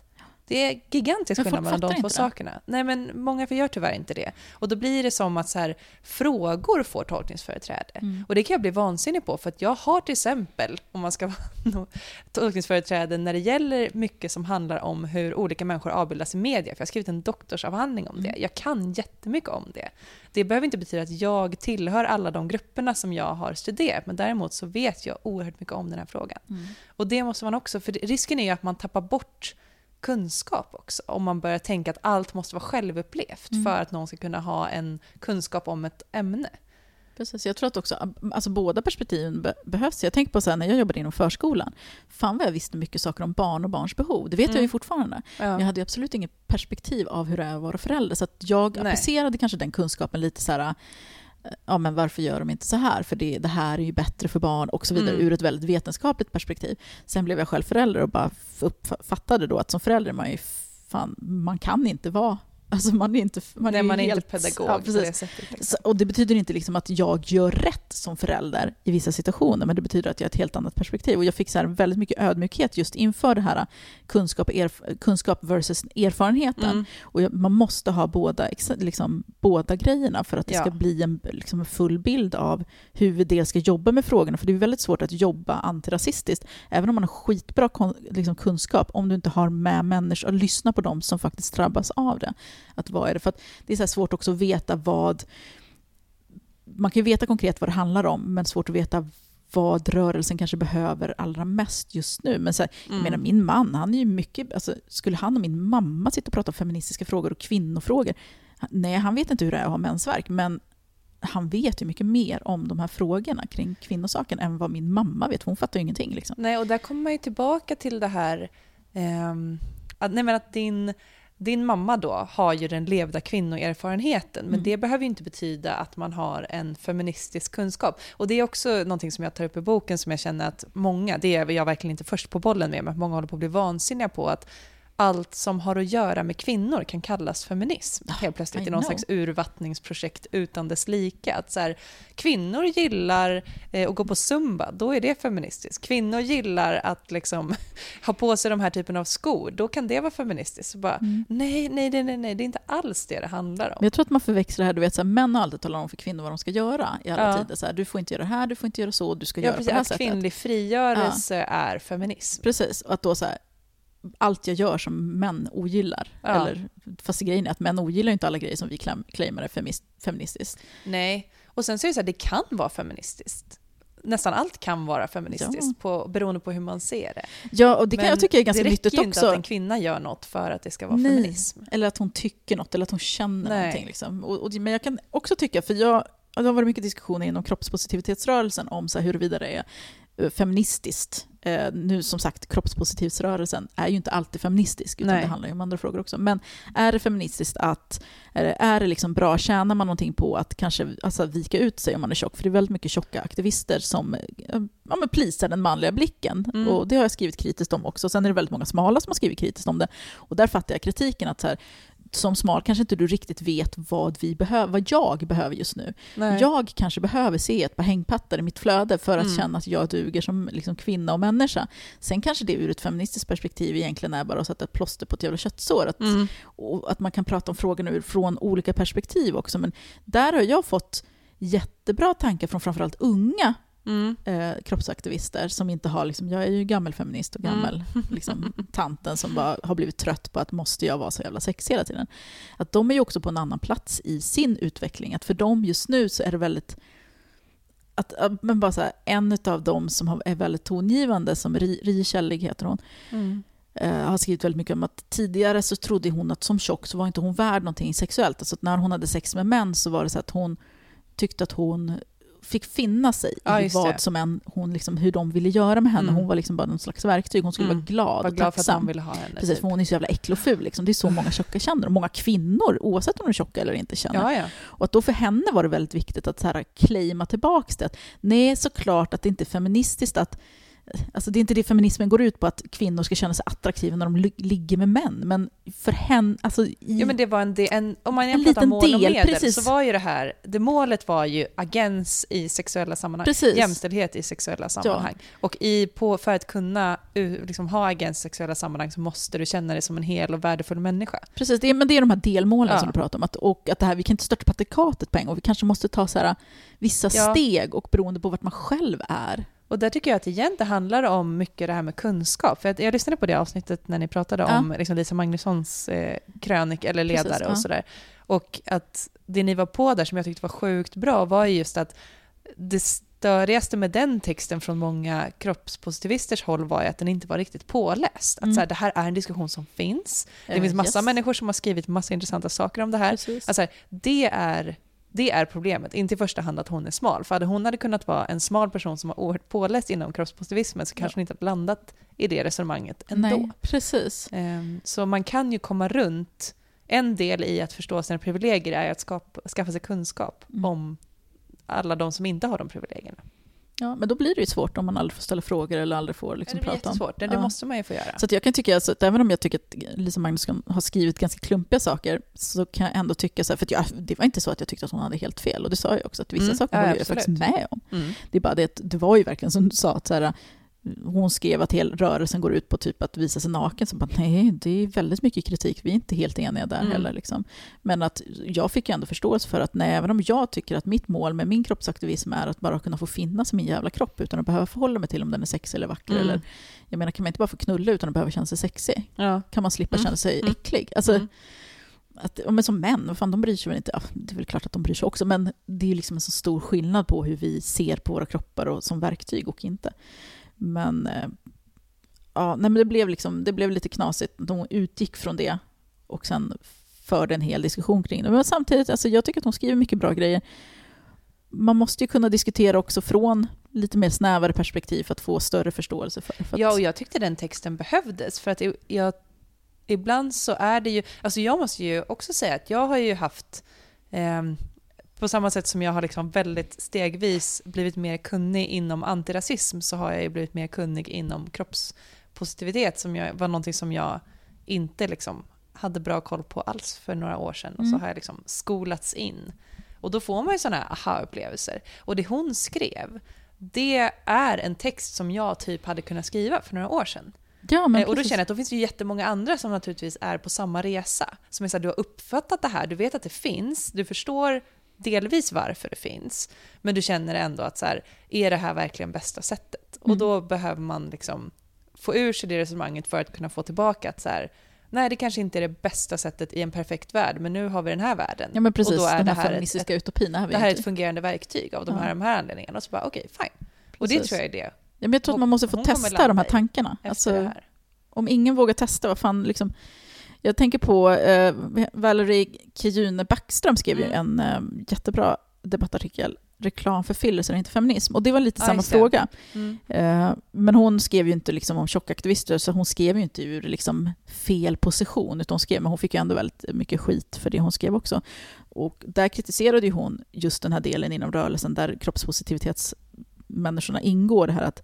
Det är gigantisk skillnad mellan de två
inte det.
sakerna. Nej, men många gör tyvärr inte det. Och då blir det som att så här, frågor får tolkningsföreträde.
Mm.
Och det kan jag bli vansinnig på, för att jag har till exempel, om man ska vara tolkningsföreträde, när det gäller mycket som handlar om hur olika människor avbildas i media, för jag har skrivit en doktorsavhandling om det.
Mm.
Jag kan jättemycket om det. Det behöver inte betyda att jag tillhör alla de grupperna som jag har studerat, men däremot så vet jag oerhört mycket om den här frågan.
Mm.
Och det måste man också, för risken är ju att man tappar bort kunskap också, om man börjar tänka att allt måste vara självupplevt
Mm.
för att någon ska kunna ha en kunskap om ett ämne.
Precis, jag tror att också, alltså båda perspektiven be- behövs. Jag tänker på så här, när jag jobbade inom förskolan, fan vad jag visste mycket saker om barn och barns behov. Det vet jag ju
Mm.
fortfarande.
Ja.
Men jag hade ju absolut inget perspektiv av hur det är att vara förälder. Så att jag
Nej.
applicerade kanske den kunskapen lite så här, ja men varför gör de inte så här? För det, det här är ju bättre för barn och så vidare
Mm.
ur ett väldigt vetenskapligt perspektiv. Sen blev jag själv förälder och bara uppfattade då att som förälder man ju fan, man kan inte vara Alltså man är inte, man
Nej,
är,
man är
helt,
inte pedagog
Ja,
på det sättet. liksom.
Så, och det betyder inte liksom att jag gör rätt som förälder i vissa situationer, men det betyder att jag har ett helt annat perspektiv. Och jag fick så här väldigt mycket ödmjukhet just inför det här kunskap, erf- kunskap versus erfarenheten.
Mm.
Och jag, man måste ha båda, liksom, båda grejerna för att det
Ja.
ska bli en, liksom, en full bild av hur vi dels ska jobba med frågorna. För det är väldigt svårt att jobba antirasistiskt, även om man har skitbra kon, liksom, kunskap, om du inte har med människor och lyssna på dem som faktiskt drabbas av det. Att vad är det? För att det är så svårt också att veta vad... Man kan ju veta konkret vad det handlar om, men svårt att veta vad rörelsen kanske behöver allra mest just nu. Men så här, jag
Mm.
menar, min man, han är ju mycket... Alltså, skulle han och min mamma sitta och prata om feministiska frågor och kvinnofrågor? Nej, han vet inte hur det är att ha mensvärk, men han vet ju mycket mer om de här frågorna kring kvinnosaken än vad min mamma vet. Hon fattar ju ingenting. Liksom.
Nej, och där kommer man ju tillbaka till det här ehm, att, nej, men att din, din mamma då har ju den levda kvinnoerfarenheten, men
Mm.
det behöver ju inte betyda att man har en feministisk kunskap. Och det är också någonting som jag tar upp i boken som jag känner att många, det är jag verkligen inte först på bollen med, men många håller på att bli vansinniga på att allt som har att göra med kvinnor kan kallas feminism. Helt plötsligt
I
någon slags urvattningsprojekt utan dess like. Att så här, kvinnor gillar eh, att gå på zumba, då är det feministiskt. Kvinnor gillar att liksom, ha på sig de här typen av skor, då kan det vara feministiskt. Så bara,
Mm.
nej, nej, nej, nej, det är inte alls det det handlar om.
Jag tror att man förväxlar det här, du vet, så här, män har alltid talat om för kvinnor vad de ska göra i alla
Ja.
tider. Så här, du får inte göra det här, du får inte göra så, du ska
Ja,
göra
precis,
på det här
att
sättet.
kvinnlig frigörelse är feminism.
Precis, och att då så här, allt jag gör som män ogillar.
Ja.
Eller, fast grejen är att män ogillar inte alla grejer som vi claim- claimar är feministiskt.
Nej, och sen så är det så här, det kan vara feministiskt. nästan allt kan vara feministiskt på, beroende på hur man ser det.
Ja, och det kan
Men
jag tycka är ganska
det
nyttigt
räcker ju inte
också.
att en kvinna gör något för att det ska vara
Nej.
feminism.
Eller att hon tycker något, eller att hon känner
Nej.
någonting. Liksom. Och, och, men jag kan också tycka, för jag, det har varit mycket diskussioner inom kroppspositivitetsrörelsen om så här, huruvida det är feministiskt. Eh, nu som sagt, kroppspositivsrörelsen är ju inte alltid feministisk, utan
Nej.
det handlar ju om andra frågor också. Men är det feministiskt att, är det, är det liksom bra, tjänar man någonting på att kanske alltså, vika ut sig om man är tjock? För det är väldigt mycket tjocka aktivister som eh, ja, men plisar den manliga blicken.
Mm.
Och det har jag skrivit kritiskt om också. Sen är det väldigt många smala som har skrivit kritiskt om det. Och där fattar jag kritiken att så här, som smal kanske inte du riktigt vet vad vi behöver, vad jag behöver just nu.
Nej.
Jag kanske behöver se ett par hängpattar i mitt flöde för att
Mm.
känna att jag duger som liksom kvinna och människa. Sen kanske det ur ett feministiskt perspektiv egentligen är bara att sätta ett plåster på ett jävla köttsår. Att,
Mm.
och att man kan prata om frågorna ur från olika perspektiv också. Men där har jag fått jättebra tankar från framförallt unga
Mm.
eh, kroppsaktivister som inte har, liksom, jag är ju gammelfeminist och gammel liksom, tanten som bara har blivit trött på att måste jag vara så jävla sexig hela tiden. Att de är ju också på en annan plats i sin utveckling. Att för dem just nu så är det väldigt att, men bara så här, en av dem som är väldigt tongivande, som Ri, Ri Källig heter hon,
Mm.
eh, har skrivit väldigt mycket om att tidigare så trodde hon att som tjock så var inte hon värd någonting sexuellt. Alltså när hon hade sex med män så var det så att hon tyckte att hon fick finna sig
Ja,
i vad
det.
som än, hon liksom, hur de ville göra med henne.
Mm.
Hon var liksom bara någon slags verktyg. Hon skulle
Mm.
vara glad
Var
och
glad för att
tacksam.
ville ha henne.
Precis,
typ.
för hon är så jävla äcklig och ful. Liksom. Det är så många tjocka känner. Och många kvinnor, oavsett om de är tjocka eller inte, känner.
Ja, ja.
Och att då för henne var det väldigt viktigt att så här claima tillbaka det. Att, nej, såklart att det inte är feministiskt att Alltså det är inte det feminismen går ut på, att kvinnor ska känna sig attraktiva när de ligger med män. Men för henne, alltså i,
Ja, men det var en, del- en om man jämför mål och
del,
medel
precis.
så var ju det här, det målet var ju agens i sexuella sammanhang.
Precis.
Jämställdhet i sexuella sammanhang. Och i, på, för att kunna liksom, ha agens i sexuella sammanhang så måste du känna dig som en hel och värdefull människa.
Precis, det är, men det är de här delmålen
Ja.
som du pratar om. Att, och att det här, vi kan inte störta patrikatet på en gång. Vi kanske måste ta så här, vissa
Ja.
steg och beroende på vart man själv är.
Och där tycker jag att igen det handlar om mycket det här med kunskap. För att jag lyssnade på det avsnittet när ni pratade
Ja.
om liksom Lisa Magnussons eh, krönik eller ledare
Precis, ja.
och sådär. Och att det ni var på där som jag tyckte var sjukt bra var ju just att det störigaste med den texten från många kroppspositivisters håll var ju att den inte var riktigt påläst. Att
Mm.
så här, det här är en diskussion som finns. Det finns massa
yes.
människor som har skrivit massa intressanta saker om det här. Alltså, det, är, det är problemet, inte i första hand att hon är smal. För hade hon hade kunnat vara en smal person som var oerhört påläst inom kroppspositivismen så kanske hon inte hade landat i det resonemanget ändå.
Nej, precis.
Ehm, Så man kan ju komma runt, en del i att förstå sina privilegier är att skapa, skaffa sig kunskap
Mm.
om alla de som inte har de privilegierna.
Ja, men då blir det ju svårt om man aldrig får ställa frågor eller aldrig får liksom
det blir
prata om.
jättesvårt, det, det
Ja.
måste man ju få göra.
Så jag kan tycka, alltså, att även om jag tycker att Lisa Magnusson har skrivit ganska klumpiga saker, så kan jag ändå tycka så här, för jag, det var inte så att jag tyckte att hon hade helt fel, och det sa jag också, att vissa
Mm,
saker
ja,
håller jag faktiskt med om.
Mm.
Det är bara det att det var ju verkligen som du sa, att så här, hon skrev att hela rörelsen går ut på typ att visa sig naken. Så bara, nej, det är väldigt mycket kritik. Vi är inte helt eniga där
Mm.
heller. Liksom. Men att jag fick ju ändå förståelse för att nej, även om jag tycker att mitt mål med min kroppsaktivism är att bara kunna få finnas i min jävla kropp utan att behöva förhålla mig till om den är sexig eller vacker.
Mm.
Eller, jag menar, kan man inte bara få knulla utan att behöva känna sig sexig?
Ja.
Kan man slippa
Mm.
känna sig
Mm.
äcklig? Alltså,
Mm.
att, men som män, vad fan, de bryr sig väl inte? Ja, det är väl klart att de bryr sig också, men det är liksom en så stor skillnad på hur vi ser på våra kroppar och som verktyg och inte. Men, eh, ja, nej, men det, blev liksom, det blev lite knasigt. De utgick från det och sen förde en hel diskussion kring det. Men samtidigt, alltså, jag tycker att hon skriver mycket bra grejer. Man måste ju kunna diskutera också från lite mer snävare perspektiv för att få större förståelse för, för att,
Ja, och jag tyckte den texten behövdes för att jag, ibland så är det ju, alltså jag måste ju också säga att jag har ju haft, eh, på samma sätt som jag har liksom väldigt stegvis blivit mer kunnig inom antirasism så har jag ju blivit mer kunnig inom kroppspositivitet som jag, var någonting som jag inte liksom hade bra koll på alls för några år sedan och så
Mm.
har jag liksom skolats in. Och då får man ju sådana här aha-upplevelser. Och det hon skrev, det är en text som jag typ hade kunnat skriva för några år sedan.
ja,
Eh, och då känner jag att då finns det ju jättemånga andra som naturligtvis är på samma resa. Som är så här, du har uppfattat det här, du vet att det finns, du förstår delvis varför det finns, men du känner ändå att så här, är det här verkligen bästa sättet? Och
Mm.
då behöver man liksom få ur sig det resonemanget för att kunna få tillbaka att så här, nej det kanske inte är det bästa sättet i en perfekt värld, men nu har vi den här världen.
Ja men precis,
och då är
den
det
här
här ett,
feministiska utopin är vi
det här är ett fungerande verktyg av de
Ja.
här, de här anledningarna. Och så bara okej, fine. Och det
Precis.
tror jag är det.
Ja, men jag tror att man måste få testa de här tankarna. Alltså,
här.
om ingen vågar testa, vad fan liksom... Jag tänker på eh, Valerie Kijune Backström skrev ju
Mm.
en eh, jättebra debattartikel, reklam för fillers är inte feminism. Och det var lite
Ja,
samma fråga.
Mm.
Eh, men hon skrev ju inte liksom om tjockaktivister, så hon skrev ju inte ur liksom fel position, utan hon skrev, men hon fick ju ändå väldigt mycket skit för det hon skrev också. Och där kritiserade ju hon just den här delen inom rörelsen där kroppspositivitetsmänniskorna ingår, det här att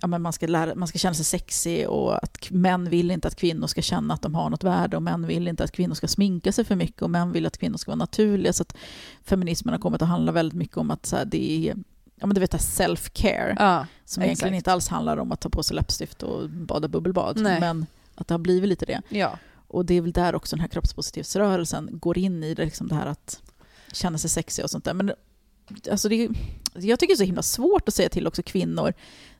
ja, men man, ska lära, man ska känna sig sexig och att män vill inte att kvinnor ska känna att de har något värde och män vill inte att kvinnor ska sminka sig för mycket och män vill att kvinnor ska vara naturliga. Så att feminismen har kommit att handla väldigt mycket om att så här, det är ja, men du vet, self-care.
Ja,
Som egentligen
exakt.
inte alls handlar om att ta på sig läppstift och bada bubbelbad.
Nej.
Men att det har blivit lite det.
ja.
Och det är väl där också den här kroppspositivsrörelsen går in i det, liksom det här att känna sig sexig och sånt där. Men alltså det, jag tycker det är så himla svårt att säga till också kvinnor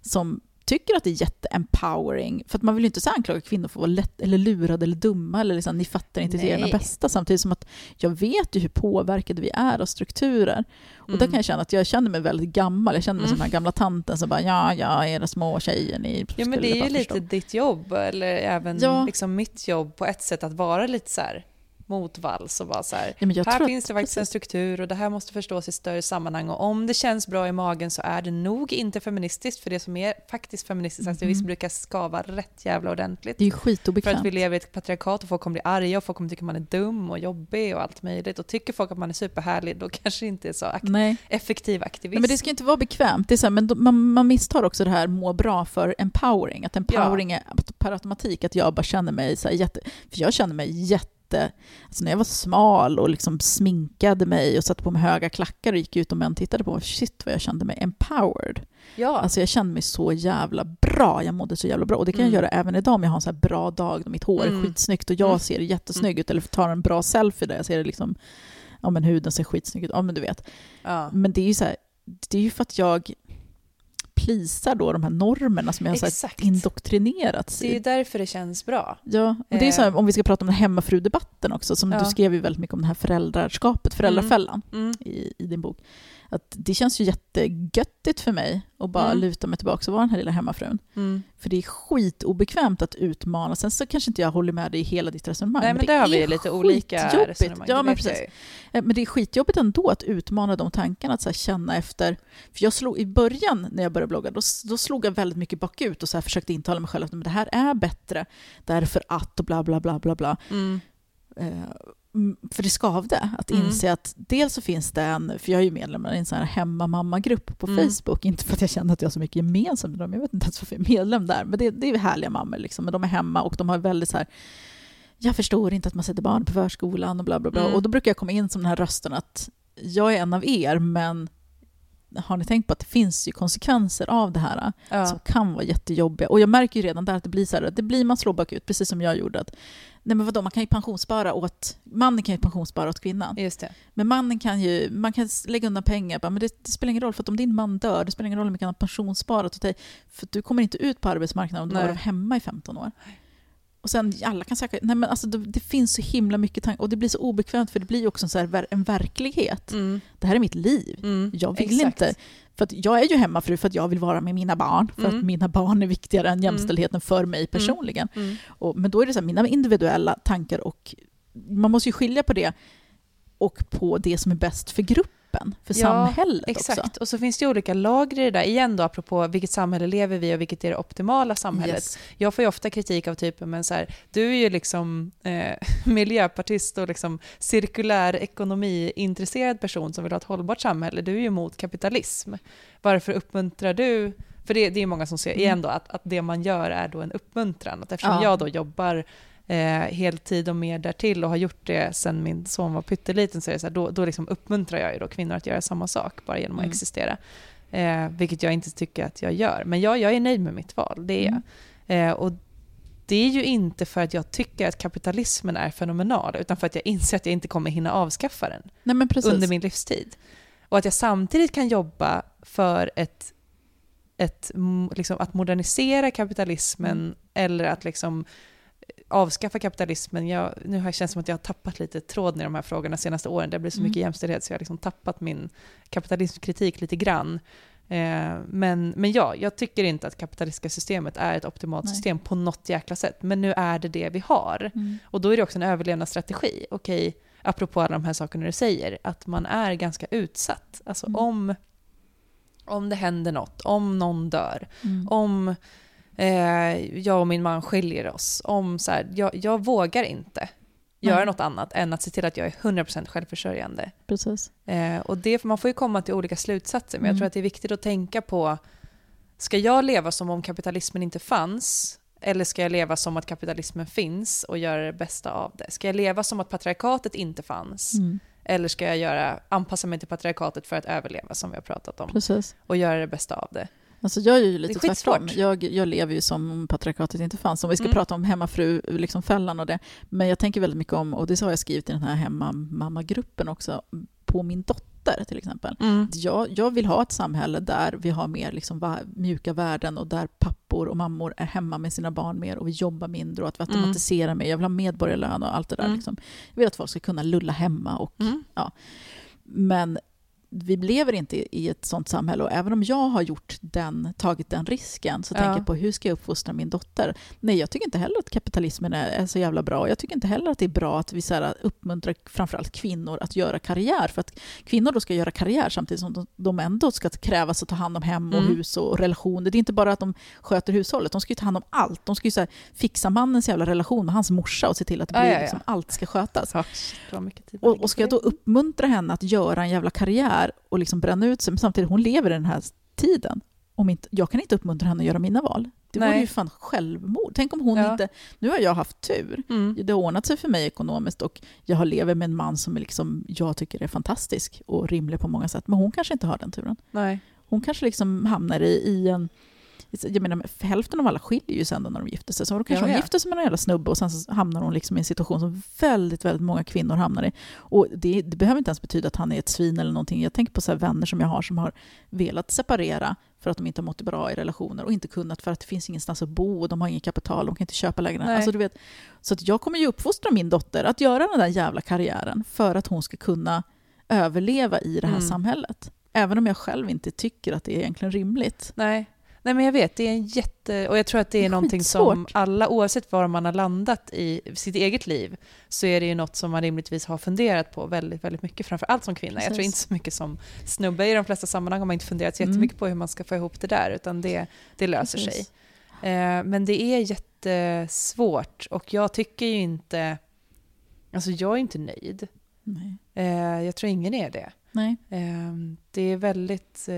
som tycker att det är jätteempowering. För att man vill ju inte så anklaga kvinnor för att vara lätt, eller lurade eller dumma eller liksom, ni fattar inte det egna bästa. Samtidigt som att jag vet ju hur påverkade vi är av strukturer. Och där
Mm.
kan jag känna att jag känner mig väldigt gammal. Jag känner mig som
Mm.
den här gamla tanten som bara ja, ja, era små tjejer, ni
Ja, men det är ju lite
förstå."
ditt jobb, eller även
Ja.
liksom mitt jobb på ett sätt att vara lite så här motvalls och bara så här,
Ja,
här finns det faktiskt en struktur och det här måste förstås i större sammanhang och om det känns bra i magen så är det nog inte feministiskt för det som är faktiskt feministiskt aktivism
Mhm.
brukar skava rätt jävla ordentligt.
Det är ju
För
skitobekvämt.
att vi lever i ett patriarkat och folk kommer bli arga och folk kommer tycka man är dum och jobbig och allt möjligt. Och tycker folk att man är superhärlig då kanske det inte är så ak-
Nej.
effektiv aktivism.
Nej, men det ska inte vara bekvämt. Det är så här, men då, man, man misstar också det här må bra för empowering. Att empowering är per automatik att jag bara känner mig så här jätte... För jag känner mig jätte... Alltså när jag var smal och liksom sminkade mig och satte på mig höga klackar och gick ut och män tittade på mig, shit vad jag kände mig empowered.
ja.
Alltså jag kände mig så jävla bra, jag mådde så jävla bra. Och det kan
Mm.
jag göra även idag om jag har en så här bra dag, mitt hår är
Mm.
skitsnyggt och jag
Mm.
ser jättesnygg ut, eller tar en bra selfie där jag ser det liksom, ja men huden ser skitsnygg ut, ja men du vet.
ja.
Men det är ju så här, det är ju för att jag plisar då de här normerna som jag har så indoktrinerats
Det är
i.
därför det känns bra.
Ja, och det är så här,
Eh.
om vi ska prata om den hemmafrudebatten också, som
Ja.
du skrev ju väldigt mycket om det här föräldraskapet, föräldrafällan
Mm.
i, i din bok. Att det känns ju jättegöttigt för mig att bara
Mm.
luta mig tillbaka och vara den här lilla hemmafrun.
Mm.
För det är skitobekvämt att utmana. Sen så kanske inte jag håller med dig i hela ditt resonemang.
Nej, men där har vi lite olika resonemang.
Ja,
det
men precis. Eh, Men det är skitjobbigt ändå att utmana de tankarna, att så känna efter. För jag slog, I början när jag började blogga, då, då slog jag väldigt mycket bakut och så här försökte intala mig själv att men det här är bättre därför att och bla bla bla bla bla.
Mm.
Mm, för det skavde att
Mm.
inse att dels så finns det en, för jag är ju medlem i en sån här hemmamamma-grupp på
Mm.
Facebook, inte för att jag känner att jag har så mycket gemensamt med dem, jag vet inte ens varför jag är medlem där, men det, det är härliga mammor liksom, men de är hemma och de har väldigt så här jag förstår inte att man sätter barn på förskolan och bla bla bla.
Mm.
Och då brukar jag komma in som den här rösten att jag är en av er, men har ni tänkt på att det finns ju konsekvenser av det här
Ja.
som kan vara jättejobbiga. Och jag märker ju redan där att det blir så här, det blir man slår bakut, precis som jag gjorde. Att, nej men vadå, man kan ju pensionsspara åt, mannen kan ju pensionsspara åt kvinnan.
Just det.
Men mannen kan ju, man kan lägga undan pengar, bara, men det, det spelar ingen roll, för att om din man dör, det spelar ingen roll hur mycket han har pensionssparat åt dig, för du kommer inte ut på arbetsmarknaden om du varit hemma i 15 år. Och sen alla kan söka, nej men alltså det, det finns så himla mycket tankar, och det blir så obekvämt för det blir också en, så här, en verklighet.
Mm.
Det här är mitt liv.
Mm.
Jag vill
Exakt.
inte, för att jag är ju hemmafru för att jag vill vara med mina barn, för
Mm.
att mina barn är viktigare än jämställdheten för mig personligen.
Mm.
Och, men då är det så här, mina individuella tankar och man måste ju skilja på det och på det som är bäst för gruppen, för
Ja,
samhället
Exakt,
också.
och så finns det olika lager i det där. Igen då, apropå vilket samhälle lever vi och vilket är det optimala samhället.
Yes.
Jag får ju ofta kritik av typen, men så här, du är ju liksom eh, miljöpartist och liksom cirkulär ekonomi-intresserad person som vill ha ett hållbart samhälle. Du är ju emot kapitalism. Varför uppmuntrar du för det, det är många som ser
Mm.
igen då att, att det man gör är då en uppmuntran. Att eftersom
Ja.
jag då jobbar eh, heltid och mer därtill och har gjort det sedan min son var pytteliten så är så här, då, då liksom uppmuntrar jag ju då kvinnor att göra samma sak bara genom att
Mm.
existera. Eh, vilket jag inte tycker att jag gör. Men jag, jag är nöjd med mitt val, det är jag.
Mm.
Eh, och det är ju inte för att jag tycker att kapitalismen är fenomenal, utan för att jag inser att jag inte kommer hinna avskaffa den
Nej,
under min livstid. Och att jag samtidigt kan jobba för ett, ett liksom, att modernisera kapitalismen
Mm.
eller att liksom avskaffa kapitalismen. Jag, nu har det känts som att jag har tappat lite tråden i de här frågorna de senaste åren. Det blir så
Mm.
mycket jämställdhet så jag har liksom tappat min kapitalismkritik lite grann. Eh, men, men ja, jag tycker inte att kapitalistiska systemet är ett optimalt
Nej.
system på något jäkla sätt. Men nu är det det vi har. Och då är det också en överlevnadsstrategi. Okej, apropå alla de här sakerna du säger, att man är ganska utsatt. Alltså
Mm.
om, om det händer något, om någon dör,
Mm.
om eh, jag och min man skiljer oss, om så här, jag, jag vågar inte göra
Nej.
något annat än att se till att jag är 100% självförsörjande.
Precis.
Eh, och det, man får ju komma till olika slutsatser, men jag
Mm.
tror att det är viktigt att tänka på, ska jag leva som om kapitalismen inte fanns? Eller ska jag leva som att kapitalismen finns och göra det bästa av det? Ska jag leva som att patriarkatet inte fanns?
Mm.
Eller ska jag göra, anpassa mig till patriarkatet för att överleva, som vi har pratat om,
Precis.
och göra det bästa av det?
Alltså jag är ju lite
är
tvärtom. Jag, jag lever ju som om patriarkatet inte fanns. Om vi ska
Mm.
prata om hemmafru, liksom fällan och det. Men jag tänker väldigt mycket om, och det har jag skrivit i den här hemmamammagruppen också, på min dotter till exempel. Jag, jag vill ha ett samhälle där vi har mer liksom mjuka värden och där pappor och mammor är hemma med sina barn mer och vi jobbar mindre och att vi
Mm.
automatiserar mer. Jag vill ha medborgarlön och allt det där.
Mm.
Liksom. Jag vill att folk ska kunna lulla hemma och
Mm.
men vi lever inte i ett sånt samhälle och även om jag har gjort den, tagit den risken så
Ja.
tänker jag på hur ska jag uppfostra min dotter? Nej, jag tycker inte heller att kapitalismen är, så jävla bra. Jag tycker inte heller att det är bra att vi så här, uppmuntrar framförallt kvinnor att göra karriär. För att kvinnor då ska göra karriär samtidigt som de, ändå ska krävas att ta hand om hem och
Mm.
hus och relationer. Det är inte bara att de sköter hushållet, de ska ju ta hand om allt. De ska ju så här, fixa mannens jävla relation med hans morsa och se till att det blir,
ja, ja.
Liksom, allt ska skötas. Och, och ska jag då uppmuntra henne att göra en jävla karriär och liksom bränna ut sig, men samtidigt hon lever i den här tiden. Om inte, jag kan inte uppmuntra henne att göra mina val. Det vore ju fan självmord. Tänk om hon
Ja.
inte... Nu har jag haft tur.
Mm.
Det har ordnat sig för mig ekonomiskt och jag har lever med en man som liksom, jag tycker är fantastisk och rimlig på många sätt. Men hon kanske inte har den turen.
Nej.
Hon kanske liksom hamnar i, i en... Jag menar, hälften av alla skiljer ju sen när de gifter sig. Så då kanske
Ja,
hon
ja.
gifter sig med någon jävla snubbe och sen så hamnar hon liksom i en situation som väldigt, väldigt många kvinnor hamnar i. Och det, det behöver inte ens betyda att han är ett svin eller någonting. Jag tänker på så vänner som jag har som har velat separera för att de inte har mått bra i relationer och inte kunnat för att det finns ingenstans att bo och de har inget kapital, de kan inte köpa lägenhet. Alltså, du vet, så att jag kommer ju uppfostra min dotter att göra den där jävla karriären för att hon ska kunna överleva i det här
Mm.
samhället. Även om jag själv inte tycker att det är egentligen rimligt.
Nej. Nej, men jag vet, det är en jätte... Och jag tror att det är,
Det är
någonting som
skitsvårt.
alla, oavsett var man har landat i sitt eget liv, så är det ju något som man rimligtvis har funderat på väldigt, väldigt mycket, framför allt som kvinna. Jag tror
Precis.
inte så mycket som snubbe. I de flesta sammanhang har man inte funderat så
Mm.
jättemycket på hur man ska få ihop det där, utan det, det löser sig.
Precis.
Eh, men det är jättesvårt och jag tycker ju inte... Alltså jag är inte nöjd.
Nej.
Eh, jag tror ingen är det.
Nej.
Eh, det är väldigt...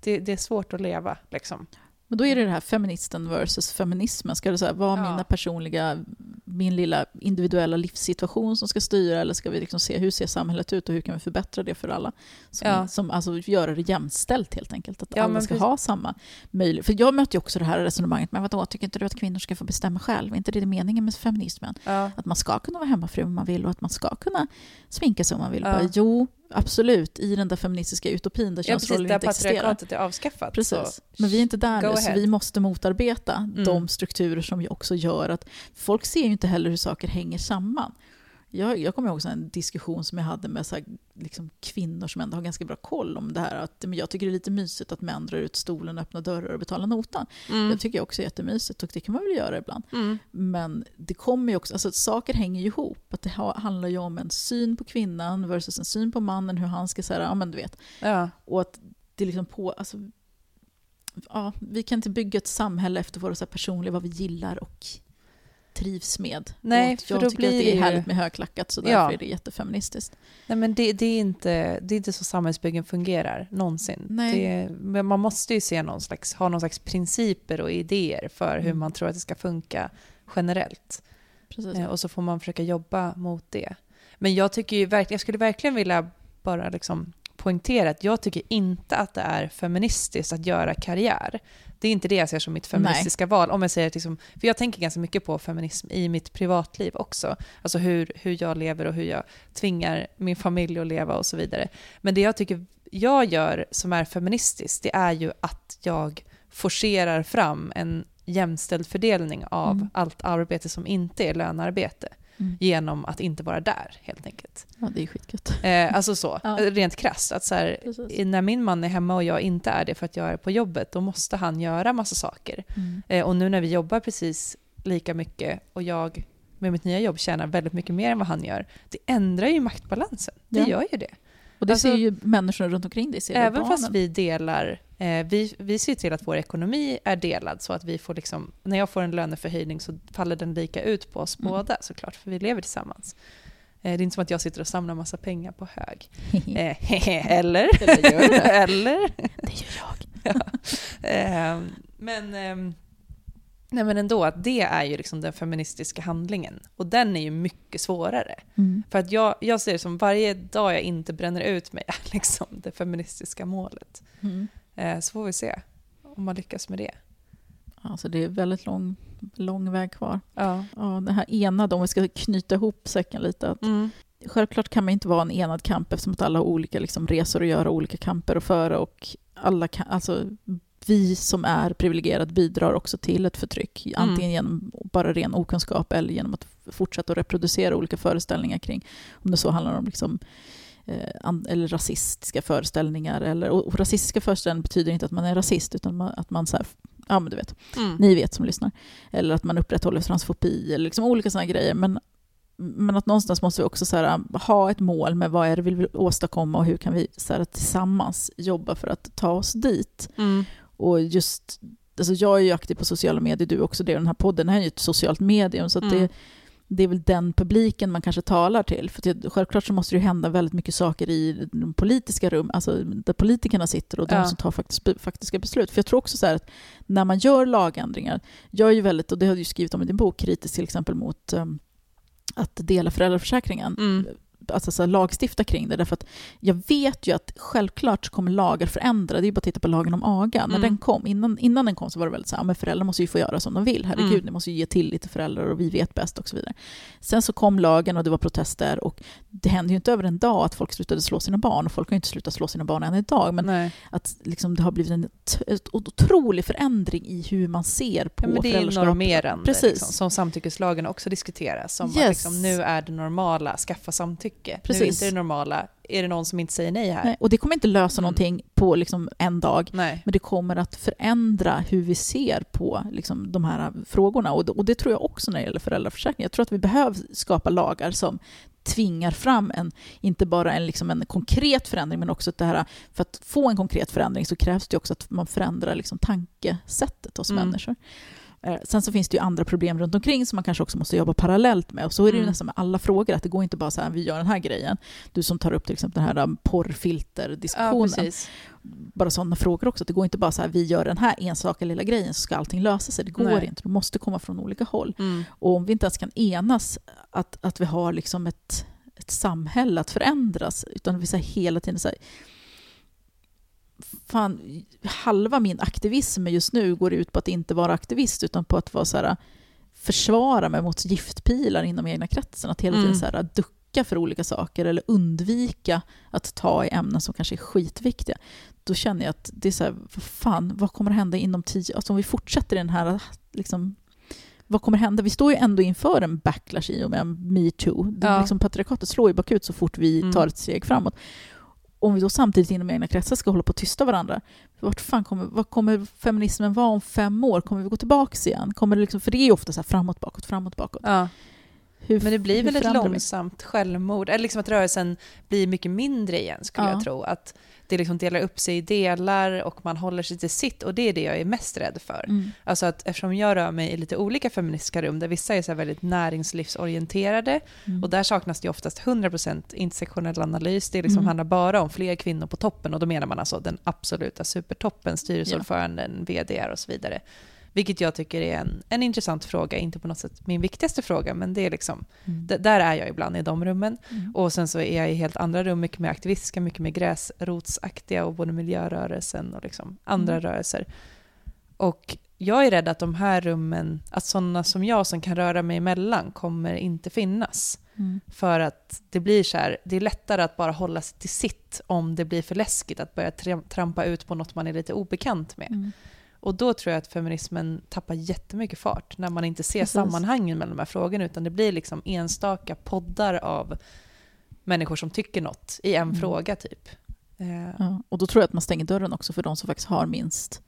Det, det är svårt att leva liksom.
Men då är det det här feministen versus feminismen. Ska det så här vara
Ja.
mina personliga, min lilla individuella livssituation som ska styra eller ska vi liksom se hur ser samhället ut och hur kan vi förbättra det för alla? Som,
Ja.
som alltså göra det jämställt helt enkelt. Att
Ja,
alla ska
precis.
ha samma möjlighet. För jag möter ju också det här resonemanget, men vadå, tycker inte du att kvinnor ska få bestämma själv? Är inte det meningen med feminismen? Att man ska kunna vara hemmafru om man vill och att man ska kunna sminka sig om man vill. Bara, jo, absolut, i den där feministiska utopin där
Ja, precis.
könsroller
Där
inte existerar.
patriarkatet är avskaffat.
Precis. Men vi är inte där nu, så vi måste motarbeta
Mm.
de strukturer som också gör att folk ser ju inte heller hur saker hänger samman. Jag, jag kommer ihåg så en diskussion som jag hade med så här, liksom kvinnor som ändå har ganska bra koll om det här. Att, men jag tycker det är lite mysigt att män drar ut stolen, öppnar dörrar och betalar notan.
Mm.
Jag tycker jag också är jättemysigt och det kan man väl göra ibland.
Mm.
Men det kommer ju också, alltså saker hänger ju ihop. Att det ha, handlar ju om en syn på kvinnan versus en syn på mannen, hur han ska säga, ja men du vet.
Ja.
Och att det liksom på, alltså, ja, vi kan inte bygga ett samhälle efter våra så personliga, vad vi gillar och trivs med.
Nej,
och att
för
jag
då
tycker att
blir
det
det
är härligt med högklackat, så därför
Ja.
är det jättefeministiskt.
Nej, men det, det, är inte, det är inte så samhällsbyggen fungerar någonsin.
Nej.
Men man måste ju se någon slags, ha någon slags principer och idéer för hur
Mm.
man tror att det ska funka generellt.
Precis.
Eh, och så får man försöka jobba mot det. Men jag, tycker ju verkligen, jag skulle verkligen vilja bara liksom poängtera att jag tycker inte att det är feministiskt att göra karriär. Det är inte det jag ser som mitt feministiska val. Om jag säger liksom, för jag tänker ganska mycket på feminism i mitt privatliv också. Alltså hur, hur jag lever och hur jag tvingar min familj att leva och så vidare. Men det jag tycker jag gör som är feministiskt, det är ju att jag forcerar fram en jämställd fördelning av
Mm.
allt arbete som inte är lönearbete.
Mm.
genom att inte vara där helt enkelt.
Ja, det är skitgött.
Eh, alltså så,
Ja.
rent krasst. Att så här, när min man är hemma och jag inte är det för att jag är på jobbet, då måste han göra massa saker.
Mm.
Eh, och nu när vi jobbar precis lika mycket och jag med mitt nya jobb tjänar väldigt mycket mer än vad han gör, det ändrar ju maktbalansen. Det
Ja.
gör ju det.
Och det
Alltså-
ser ju människorna runt omkring dig, ser
Även
barnen.
fast vi delar, vi, vi ser till att vår ekonomi är delad så att vi får liksom, när jag får en löneförhöjning så faller den lika ut på oss
Mm.
båda såklart, för vi lever tillsammans. Eh, det är inte som att jag sitter och samlar massa pengar på hög. Eh, eller?
Eller gör det.
eller?
det gör jag.
Eh, men, ehm, nej men ändå, att det är ju liksom den feministiska handlingen. Och den är ju mycket svårare.
Mm.
För att jag, jag ser det som varje dag jag inte bränner ut mig är liksom det feministiska målet.
Mm.
Eh, så får vi se om man lyckas med det.
Alltså det är väldigt lång, lång väg kvar.
Ja.
Ja, det här enade, om vi ska knyta ihop säcken lite. Att
Mm.
Självklart kan man inte vara en enad kamp eftersom att alla har olika liksom, resor att göra, olika kamper att föra och alla kan, alltså, vi som är privilegierade bidrar också till ett förtryck, antingen genom bara ren okunskap eller genom att fortsätta att reproducera olika föreställningar kring, om det så handlar om liksom, eller rasistiska föreställningar. Eller, och, och rasistiska föreställningar betyder inte att man är rasist, utan man, att man så här, ja men du vet,
Mm.
ni vet som lyssnar. Eller att man upprätthåller transfobi eller liksom olika sådana grejer. Men, men att någonstans måste vi också så här, ha ett mål med vad är det vi vill åstadkomma och hur kan vi så här, tillsammans jobba för att ta oss dit.
Mm.
Och just, alltså jag är ju aktiv på sociala medier, du också det. Och den här podden är ju ett socialt medium. Så
Mm.
det, det är väl den publiken man kanske talar till. För det, självklart så måste det hända väldigt mycket saker i de politiska rum, alltså där politikerna sitter och de
Ja.
som tar faktiskt, faktiska beslut. För jag tror också så att när man gör lagändringar, jag är ju väldigt, och det har du skrivit om i din bok, kritisk till exempel mot um, att dela föräldraförsäkringen
Mm.
Alltså så lagstifta kring det. Därför att jag vet ju att självklart så kommer lagar förändra. Det är bara att titta på lagen om aga. När
Mm.
den kom, innan, innan den kom så var det väldigt så här, men föräldrar måste ju få göra som de vill. Herregud,
Mm.
ni måste ju ge tillit till föräldrar och vi vet bäst och så vidare. Sen så kom lagen och det var protester och det hände ju inte över en dag att folk slutade slå sina barn och folk har ju inte slutat slå sina barn än idag. Men
Nej.
att liksom det har blivit en otrolig förändring i hur man ser på
Ja, det är ju
föräldraskap.
normerande,
Precis.
liksom, som samtyckeslagen också diskuteras. Som
Yes.
att liksom, nu är det normala, skaffa samtycke. Nu är
Precis.
inte det normala, är det någon som inte säger nej här?
Nej, Och det kommer inte lösa
Mm.
någonting på liksom en dag.
Nej.
Men det kommer att förändra hur vi ser på liksom, de här frågorna. Och det, och det tror jag också när det gäller föräldraförsäkring. Jag tror att vi behöver skapa lagar som tvingar fram en, inte bara en, liksom en konkret förändring, men också det här, för att få en konkret förändring så krävs det också att man förändrar liksom tankesättet hos
Mm.
människor. Eh, Sen så finns det ju andra problem runt omkring som man kanske också måste jobba parallellt med. Och så är det ju
Mm.
nästan med alla frågor, att det går inte bara så här, vi gör den här grejen. Du som tar upp till exempel den här um,
Ja,
porrfilterdiskussionen
precis.
bara sådana frågor också. att Det går inte bara så här, vi gör den här enstaka lilla grejen så ska allting lösa sig. Det går
Nej.
inte. Det måste komma från olika håll.
Mm.
Och om vi inte ens kan enas att, att vi har liksom ett, ett samhälle att förändras, utan vi säger hela tiden så här, fan, halva min aktivism just nu går ut på att inte vara aktivist, utan på att vara så här, försvara mig mot giftpilar inom egna kretsen. Att hela tiden
Mm.
så här, ducka för olika saker eller undvika att ta i ämnen som kanske är skitviktiga. Då känner jag att det är så här, vad fan, vad kommer att hända inom tio... Alltså om vi fortsätter i den här liksom, vad kommer hända? Vi står ju ändå inför en backlash i och med metoo.
Ja.
Liksom patriarkatet slår ju bakut så fort vi
Mm.
tar ett steg framåt. Om vi då samtidigt inom egna kretsar ska hålla på att tysta varandra, vart fan kommer, vad kommer feminismen vara om fem år? Kommer vi gå tillbaka igen? Kommer det liksom, för det är ju ofta så här framåt, bakåt, framåt, bakåt.
Ja.
Hur,
Men det blir väl ett långsamt självmord, eller liksom att rörelsen blir mycket mindre igen skulle
Ja.
jag tro. Att det liksom delar upp sig i delar och man håller sig till sitt och det är det jag är mest rädd för.
Mm.
Alltså att eftersom jag rör mig i lite olika feministiska rum där vissa är så väldigt näringslivsorienterade
Mm.
och där saknas det oftast 100% intersektionell analys. Det liksom
Mm.
handlar bara om fler kvinnor på toppen och då menar man alltså den absoluta supertoppen, styrelseordföranden, vd och så vidare. Vilket jag tycker är en, en intressant fråga, inte på något sätt min viktigaste fråga, men det är liksom,
Mm.
där är jag ibland i de rummen.
Mm.
Och sen så är jag i helt andra rum, mycket mer aktivistiska, mycket mer gräsrotsaktiga och både miljörörelsen och liksom andra
Mm.
rörelser. Och jag är rädd att de här rummen, att sådana som jag som kan röra mig emellan kommer inte finnas.
Mm.
För att det blir så här, det är lättare att bara hålla sig till sitt om det blir för läskigt att börja tram- trampa ut på något man är lite obekant med.
Mm.
Och då tror jag att feminismen tappar jättemycket fart när man inte ser
Precis.
sammanhangen mellan de här frågorna utan det blir liksom enstaka poddar av människor som tycker något i en
Mm.
fråga typ. Eh,
Ja, och då tror jag att man stänger dörren också för de som faktiskt har minst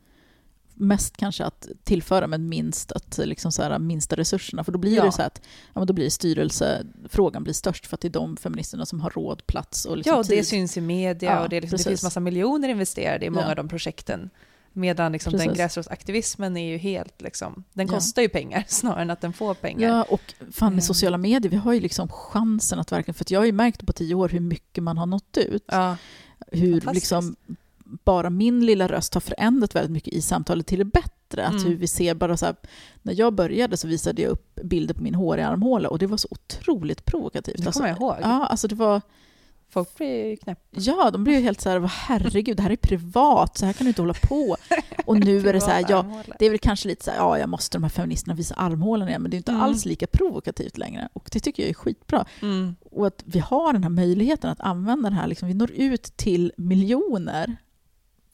mest kanske att tillföra men minst att liksom så här, minsta resurserna. För då blir
Ja.
det så att ja, men då blir styrelsefrågan blir störst för att det är de feministerna som har råd, plats och liksom
Ja, och det
tid.
syns i media
Ja,
och det, är liksom, det finns massa miljoner investerade i många
Ja.
av de projekten. Medan liksom den gräsrotsaktivismen är ju helt liksom, den
Ja.
kostar ju pengar snarare än att den får pengar.
Ja, och fan med
Mm.
sociala medier, vi har ju liksom chansen att verkligen, för att jag har ju märkt på tio år hur mycket man har nått ut.
Ja.
hur liksom bara min lilla röst har förändrat väldigt mycket i samtalet till det bättre. Att
Mm.
hur vi ser bara så här, när jag började så visade jag upp bilder på min håriga armhåla och det var så otroligt provokativt.
Det
Alltså,
kommer jag ihåg.
Ja, alltså det var,
Folk blir ju knäppa.
ja, de blev ju helt så här, "Vad herregud, det här är privat, så här kan du inte hålla på. Och nu är det så här, ja, det är väl kanske lite så här, ja, jag måste de här feministerna visa armhålan igen, men det är inte
Mm.
alls lika provokativt längre. Och det tycker jag är skitbra.
Mm.
Och att vi har den här möjligheten att använda den här, liksom, vi når ut till miljoner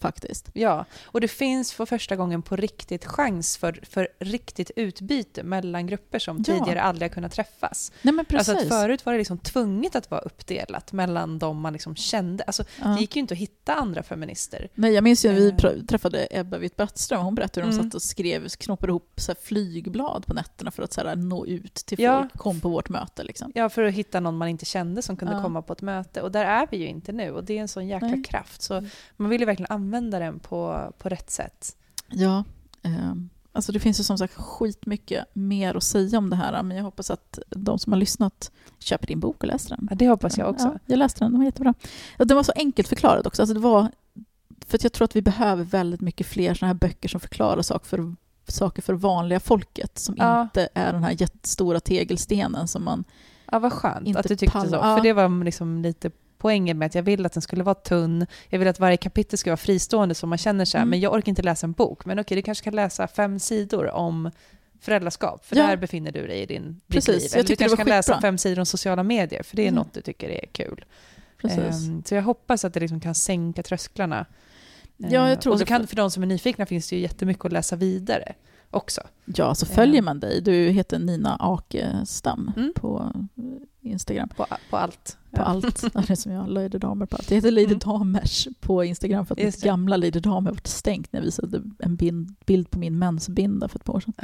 faktiskt.
Ja, och det finns för första gången på riktigt chans för, för riktigt utbyte mellan grupper som
Ja.
tidigare aldrig har kunnat träffas.
Nej men precis.
Alltså förut var det liksom tvunget att vara uppdelat mellan de man liksom kände. Alltså,
Ja.
Det gick ju inte att hitta andra feminister.
Nej, jag minns ju när vi
Eh.
träffade Ebba Witt-Brattström, hon berättade hur de
Mm.
satt och skrev, knoppade ihop så flygblad på nätterna för att så här, nå ut till
Ja.
folk, kom på vårt möte liksom.
Ja, för att hitta någon man inte kände som kunde komma på ett möte. Och där är vi ju inte nu. Och det är en sån jäkla
Nej.
kraft. Så man vill ju verkligen använda den på, på rätt sätt.
Ja, eh, alltså det finns ju som sagt skitmycket mer att säga om det här, men jag hoppas att de som har lyssnat köper din bok och läser den.
Ja, det hoppas jag också.
Ja, jag läste den, den var jättebra. Den var så enkelt förklarad också. Alltså det var, för att jag tror att vi behöver väldigt mycket fler såna här böcker som förklarar saker för, saker för vanliga folket, som
Ja.
inte är den här jättestora tegelstenen som man...
Ja, vad skönt
Inte
att du tyckte
pallar-
så. För det var liksom lite poängen med att jag vill att den skulle vara tunn. Jag vill att varje kapitel ska vara fristående så man känner så här,
Mm.
men jag orkar inte läsa en bok. Men okej, du kanske kan läsa fem sidor om föräldraskap, för
Ja.
där befinner du dig i din, ditt
Precis,
liv.
jag
Eller du
tyckte det
kanske kan läsa
skitbra.
fem sidor om sociala medier, för det är
Mm.
något du tycker är kul. Ehm, så jag hoppas att det liksom kan sänka trösklarna.
Ja, jag
Ehm,
tror
och så kan, för de som är nyfikna finns det ju jättemycket att läsa vidare också.
Ja, så följer
Ja.
man dig. Du heter Nina Akestam
Mm.
på Instagram.
På, på allt.
På
Ja.
allt. Det är som jag, Lady Damer på allt. Jag heter Lady
Mm.
Damers på Instagram för att
Just
mitt
det.
gamla Lady Damer var stängt när jag visade en bild, bild på min mensbinda för ett par år sedan.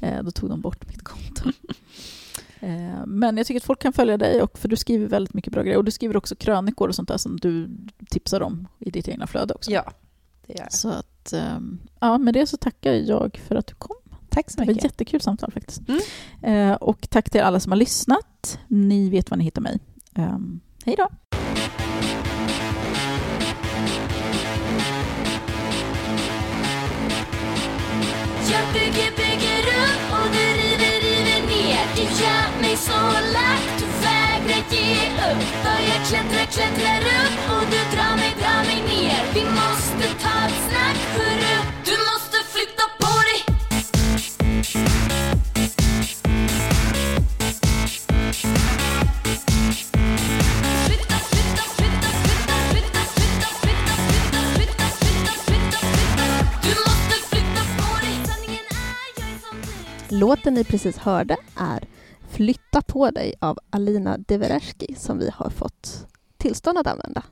Eh, då tog de bort mitt konto. eh, men jag tycker att folk kan följa dig, och, för du skriver väldigt mycket bra grejer. Och du skriver också krönikor och sånt där som du tipsar om i ditt egna flöde också.
ja, det gör jag.
Så att, ehm, ja, med det så tackar jag för att du kom.
Tack så
Det var ett
mycket.
jättekul samtal faktiskt.
Mm.
Eh, och tack till alla som har lyssnat. Ni vet var ni hittar mig. Um, hej då!
Jag bygger, bygger upp och du river, river ner Du gör mig så lack, du vägrar ge upp För jag klättrar, klättrar upp och du drar mig, drar mig ner Vi måste
Låten ni precis hörde är Flytta på dig av Alina Devereski som vi har fått tillstånd att använda.